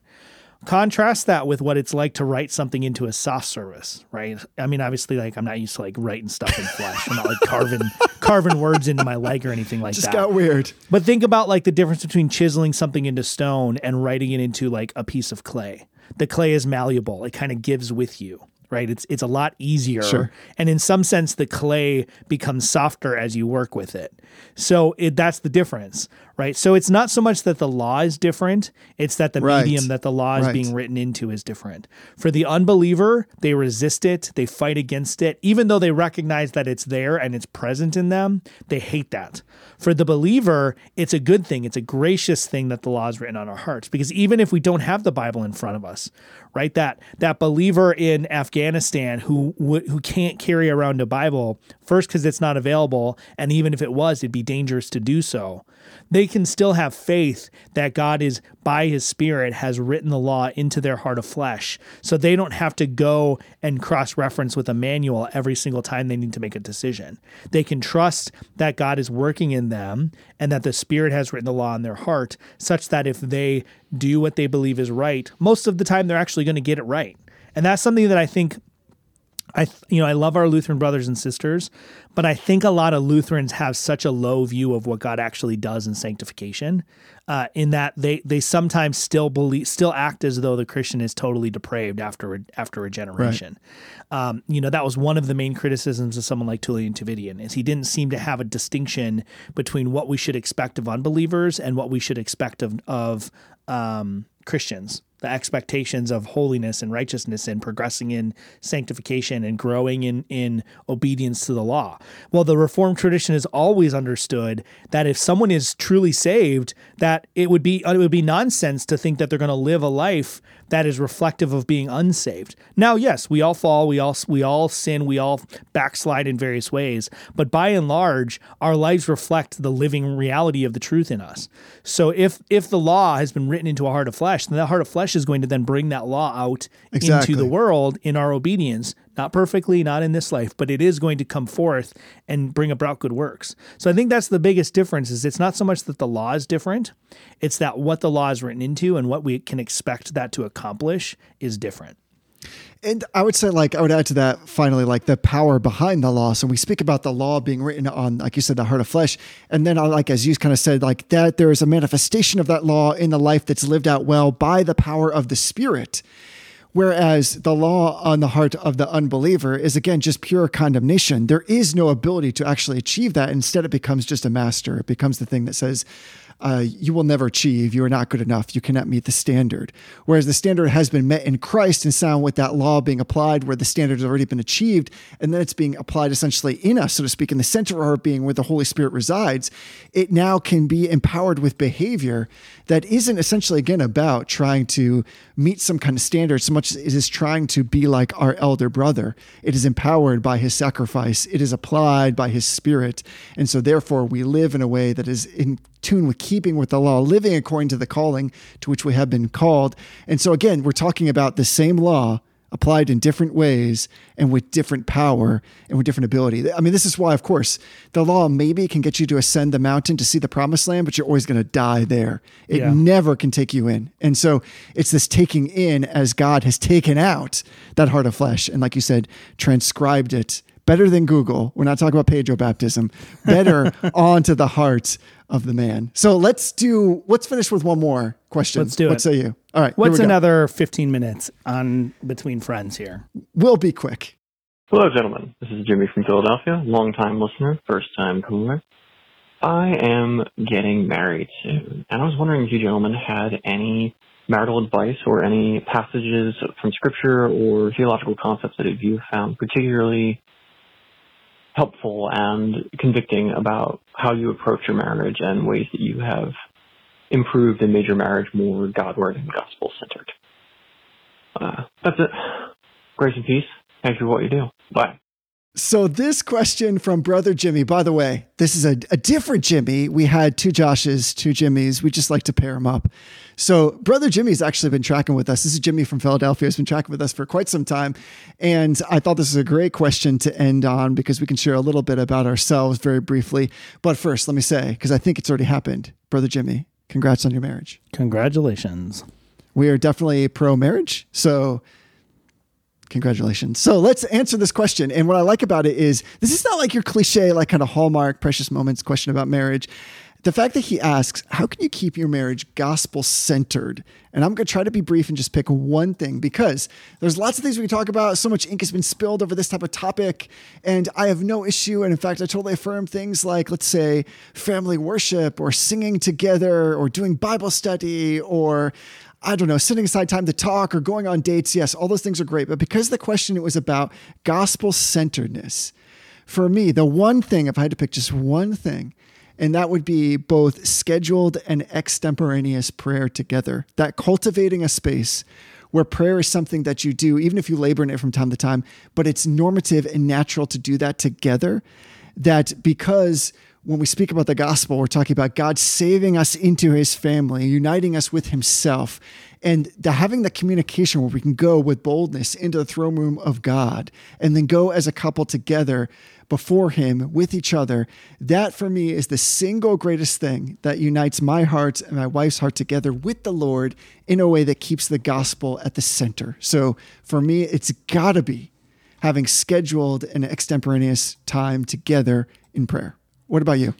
Contrast that with what it's like to write something into a soft service, right? I mean, obviously, like I'm not used to like writing stuff in flesh. I'm not like carving carving words into my leg or anything like Just that. Just got weird. But think about like the difference between chiseling something into stone and writing it into like a piece of clay. The clay is malleable. It kind of gives with you, right? It's it's a lot easier. Sure. And in some sense the clay becomes softer as you work with it. So it that's the difference, right? So it's not so much that the law is different, it's that the Right. medium that the law is Right. being written into is different. For the unbeliever, they resist it, they fight against it, even though they recognize that it's there and it's present in them, they hate that. For the believer, it's a good thing, it's a gracious thing that the law is written on our hearts because even if we don't have the Bible in front of us, right? That that believer in Afghanistan who who can't carry around a Bible first because it's not available, and even if it was, it'd be dangerous to do so. They can still have faith that God is by His Spirit has written the law into their heart of flesh, so they don't have to go and cross reference with a manual every single time they need to make a decision. They can trust that God is working in them and that the Spirit has written the law in their heart, such that if they do what they believe is right, most of the time they're actually going to get it right. And that's something that I think I you know I love our Lutheran brothers and sisters, but I think a lot of Lutherans have such a low view of what God actually does in sanctification, uh, in that they they sometimes still believe still act as though the Christian is totally depraved after after regeneration. Um, you know that was one of the main criticisms of someone like Tullian Tchividjian is he didn't seem to have a distinction between what we should expect of unbelievers and what we should expect of of um, Christians the expectations of holiness and righteousness and progressing in sanctification and growing in, in obedience to the law. Well, the Reformed tradition has always understood that if someone is truly saved, that it would be it would be nonsense to think that they're going to live a life that is reflective of being unsaved. Now, yes, we all fall, we all we all sin, we all backslide in various ways, but by and large, our lives reflect the living reality of the truth in us. So if if the law has been written into a heart of flesh, then that heart of flesh is going to then bring that law out Exactly. into the world in our obedience. Not perfectly, not in this life, but it is going to come forth and bring about good works. So I think that's the biggest difference is it's not so much that the law is different, it's that what the law is written into and what we can expect that to accomplish is different. And I would say, like, I would add to that finally, like the power behind the law. So we speak about the law being written on, like you said, the heart of flesh. And then, uh, like, as you kind of said, like that there is a manifestation of that law in the life that's lived out well by the power of the Spirit. Whereas the law on the heart of the unbeliever is again just pure condemnation. There is no ability to actually achieve that. Instead, it becomes just a master. It becomes the thing that says, uh, you will never achieve. You are not good enough. You cannot meet the standard. Whereas the standard has been met in Christ and sound with that law being applied where the standard has already been achieved. And then it's being applied essentially in us, so to speak, in the center of our being where the Holy Spirit resides. It now can be empowered with behavior that isn't essentially, again, about trying to meet some kind of standard so much as it is trying to be like our elder brother. It is empowered by his sacrifice, it is applied by his spirit. And so, therefore, we live in a way that is in tune with keeping with the law, living according to the calling to which we have been called. And so, again, we're talking about the same law applied in different ways and with different power and with different ability. I mean, this is why, of course, the law maybe can get you to ascend the mountain to see the promised land, but you're always going to die there. It Yeah. never can take you in. And so it's this taking in as God has taken out that heart of flesh and, like you said, transcribed it better than Google. We're not talking about Paedo baptism, better onto the heart of the man. So let's do, let's finish with one more question. Let's do what it. say you? All right. What's another 15 minutes on between friends here? We'll be quick. Hello, gentlemen. This is Jimmy from Philadelphia, longtime listener, first time caller. I am getting married soon, and I was wondering if you gentlemen had any marital advice or any passages from scripture or theological concepts that you found particularly helpful and convicting about how you approach your marriage and ways that you have improved and made your marriage more Godward and gospel centered. Uh, that's it. Grace and peace. Thank you for what you do. Bye. So this question from brother Jimmy, by the way, this is a, a different Jimmy. We had two Joshes, two Jimmys. We just like to pair them up. So brother Jimmy's actually been tracking with us. This is Jimmy from Philadelphia. He's been tracking with us for quite some time. And I thought this was a great question to end on because we can share a little bit about ourselves very briefly. But first, let me say, because I think it's already happened, brother Jimmy, congrats on your marriage. Congratulations. We are definitely pro marriage. So congratulations. So let's answer this question. And what I like about it is this is not like your cliche, like kind of hallmark, precious moments question about marriage. The fact that he asks, how can you keep your marriage gospel centered? And I'm going to try to be brief and just pick one thing because there's lots of things we can talk about. So much ink has been spilled over this type of topic. And I have no issue. And in fact, I totally affirm things like, let's say, family worship or singing together or doing Bible study or I don't know, setting aside time to talk or going on dates. Yes, all those things are great. But because the question it was about gospel centeredness, for me, the one thing, if I had to pick just one thing, and that would be both scheduled and extemporaneous prayer together, that cultivating a space where prayer is something that you do, even if you labor in it from time to time, but it's normative and natural to do that together. That because when we speak about the gospel, we're talking about God saving us into his family, uniting us with himself, and the, having the communication where we can go with boldness into the throne room of God and then go as a couple together before him with each other. That for me is the single greatest thing that unites my heart and my wife's heart together with the Lord in a way that keeps the gospel at the center. So for me, it's got to be having scheduled an extemporaneous time together in prayer. What about you?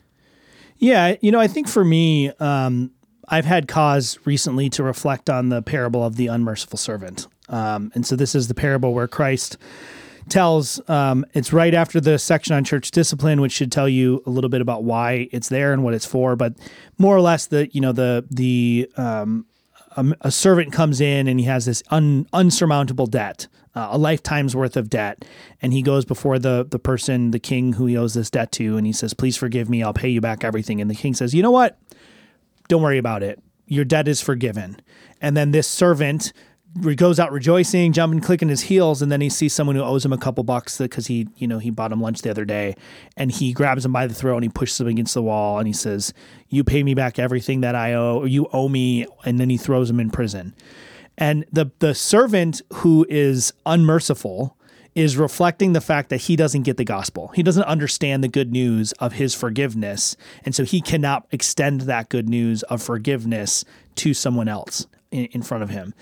Yeah, you know, I think for me, um, I've had cause recently to reflect on the parable of the unmerciful servant. Um, and so this is the parable where Christ tells um, it's right after the section on church discipline, which should tell you a little bit about why it's there and what it's for. But more or less, the you know the the um, a, a servant comes in and he has this un, unsurmountable debt, uh, a lifetime's worth of debt, and he goes before the the person, the king who he owes this debt to, and he says, "Please forgive me. I'll pay you back everything." And the king says, "You know what? Don't worry about it. Your debt is forgiven." And then this servant goes out rejoicing, jumping, clicking his heels, and then he sees someone who owes him a couple bucks because he, you know, he bought him lunch the other day, and he grabs him by the throat and he pushes him against the wall, and he says, "You pay me back everything that I owe, or you owe me," and then he throws him in prison. And the the servant who is unmerciful is reflecting the fact that he doesn't get the gospel. He doesn't understand the good news of his forgiveness. And so he cannot extend that good news of forgiveness to someone else in, in front of him.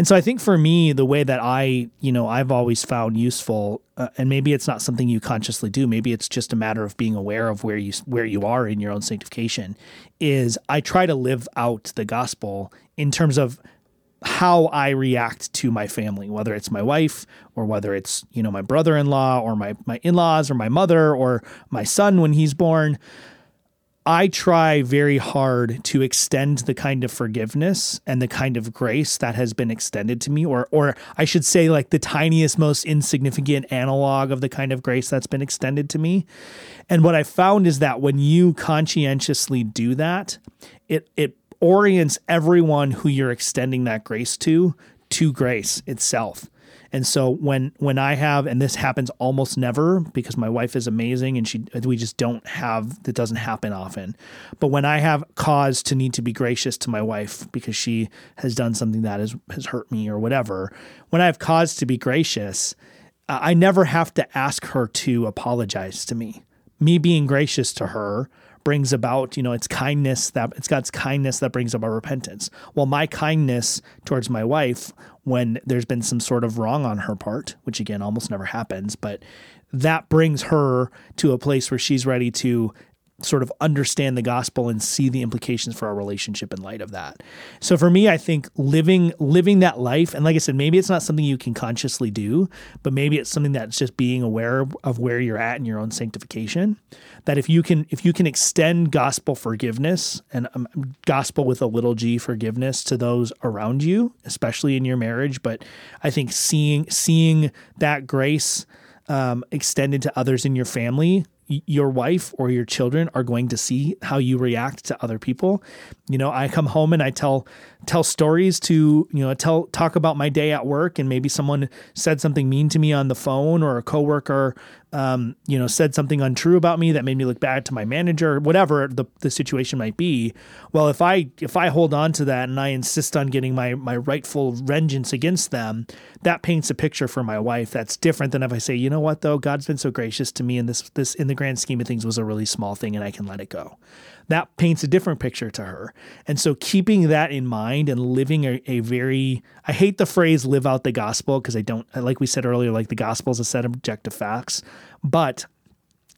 And so I think for me, the way that I, you know, I've always found useful, uh, and maybe it's not something you consciously do, maybe it's just a matter of being aware of where you where you are in your own sanctification, is I try to live out the gospel in terms of how I react to my family, whether it's my wife or whether it's, you know, my brother-in-law or my my in-laws or my mother or my son when he's born. I try very hard to extend the kind of forgiveness and the kind of grace that has been extended to me, or or I should say like the tiniest, most insignificant analog of the kind of grace that's been extended to me. And what I found is that when you conscientiously do that, it it orients everyone who you're extending that grace to to grace itself. And so when when I have and this happens almost never because my wife is amazing and she we just don't have that doesn't happen often. But when I have cause to need to be gracious to my wife because she has done something that has has hurt me or whatever, when I have cause to be gracious, uh, I never have to ask her to apologize to me. Me being gracious to her brings about, you know, it's kindness that it's God's kindness that brings about repentance. Well, my kindness towards my wife when there's been some sort of wrong on her part, which again almost never happens, but that brings her to a place where she's ready to sort of understand the gospel and see the implications for our relationship in light of that. So for me, I think living living that life, and like I said, maybe it's not something you can consciously do, but maybe it's something that's just being aware of where you're at in your own sanctification. That if you can if you can extend gospel forgiveness and um, gospel with a little g forgiveness to those around you, especially in your marriage, but I think seeing seeing that grace um, extended to others in your family your wife or your children are going to see how you react to other people. You know, I come home and I tell tell stories to, you know, tell talk about my day at work and maybe someone said something mean to me on the phone or a coworker um, you know, said something untrue about me that made me look bad to my manager, whatever the, the situation might be. Well, if I if I hold on to that and I insist on getting my my rightful vengeance against them, that paints a picture for my wife that's different than if I say, you know what though, God's been so gracious to me and this this in the grand scheme of things was a really small thing and I can let it go that paints a different picture to her. And so keeping that in mind and living a, a very, I hate the phrase live out the gospel because I don't, like we said earlier, like the gospel is a set of objective facts, but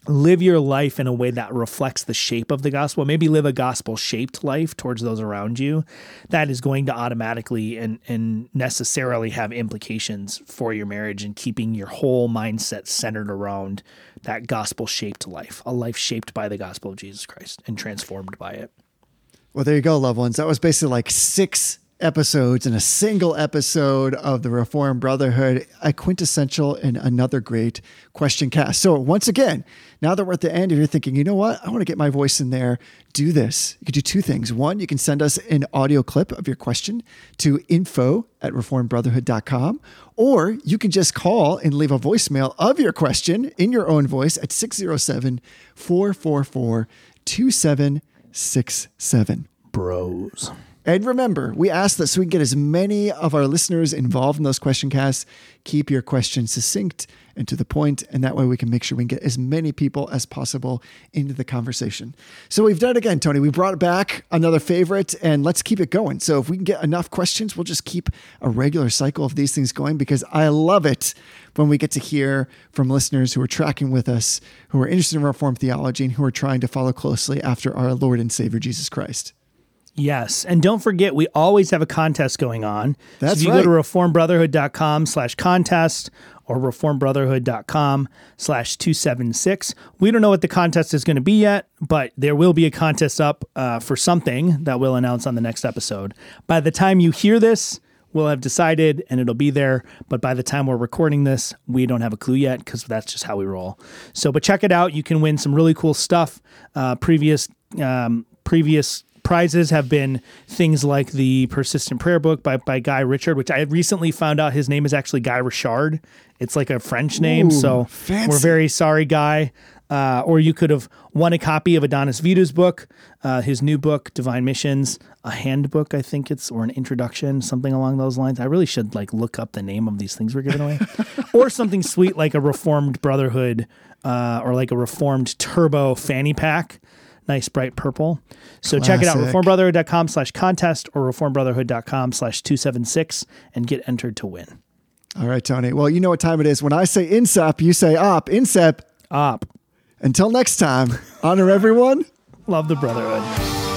live your life in a way that reflects the shape of the gospel. Maybe live a gospel shaped life towards those around you that is going to automatically and, and necessarily have implications for your marriage and keeping your whole mindset centered around that gospel shaped life a life shaped by the gospel of jesus christ and transformed by it. Well there you go loved ones. That was basically like six episodes in a single episode of the Reformed Brotherhood, a quintessential and another great question cast. So, once again, now that we're at the end if you're thinking, you know what, I want to get my voice in there, do this. You can do two things. One, you can send us an audio clip of your question to info at reformedbrotherhood.com, or you can just call and leave a voicemail of your question in your own voice at 607 444 2767. Bros. And remember, we ask that so we can get as many of our listeners involved in those question casts. Keep your questions succinct and to the point, and that way we can make sure we can get as many people as possible into the conversation. So we've done it again, Tony. We brought back another favorite, and let's keep it going. So if we can get enough questions, we'll just keep a regular cycle of these things going because I love it when we get to hear from listeners who are tracking with us, who are interested in Reformed theology, and who are trying to follow closely after our Lord and Savior Jesus Christ. Yes. And don't forget, we always have a contest going on. That's so if you right. go to reformedbrotherhood.com slash contest or reformedbrotherhood.com slash 276. We don't know what the contest is going to be yet, but there will be a contest up uh, for something that we'll announce on the next episode. By the time you hear this, we'll have decided and it'll be there. But by the time we're recording this, we don't have a clue yet because that's just how we roll. So, but check it out. You can win some really cool stuff. Uh, previous, um, previous prizes have been things like the persistent prayer book by, by guy richard which i recently found out his name is actually guy richard it's like a french name Ooh, so fancy. we're very sorry guy Uh, or you could have won a copy of Adonis Vidu's book, uh, his new book, Divine Missions, a handbook, I think it's, or an introduction, something along those lines. I really should like look up the name of these things we're giving away, or something sweet like a Reformed Brotherhood, uh, or like a Reformed Turbo fanny pack. Nice bright purple. So check it out, Classic. reformedbrotherhood.com slash contest or reformedbrotherhood.com slash 276 and get entered to win. All right, Tony. Well, you know what time it is. When I say INSEP, you say op. INSEP. Op. Until next time, honor everyone. Love the Brotherhood.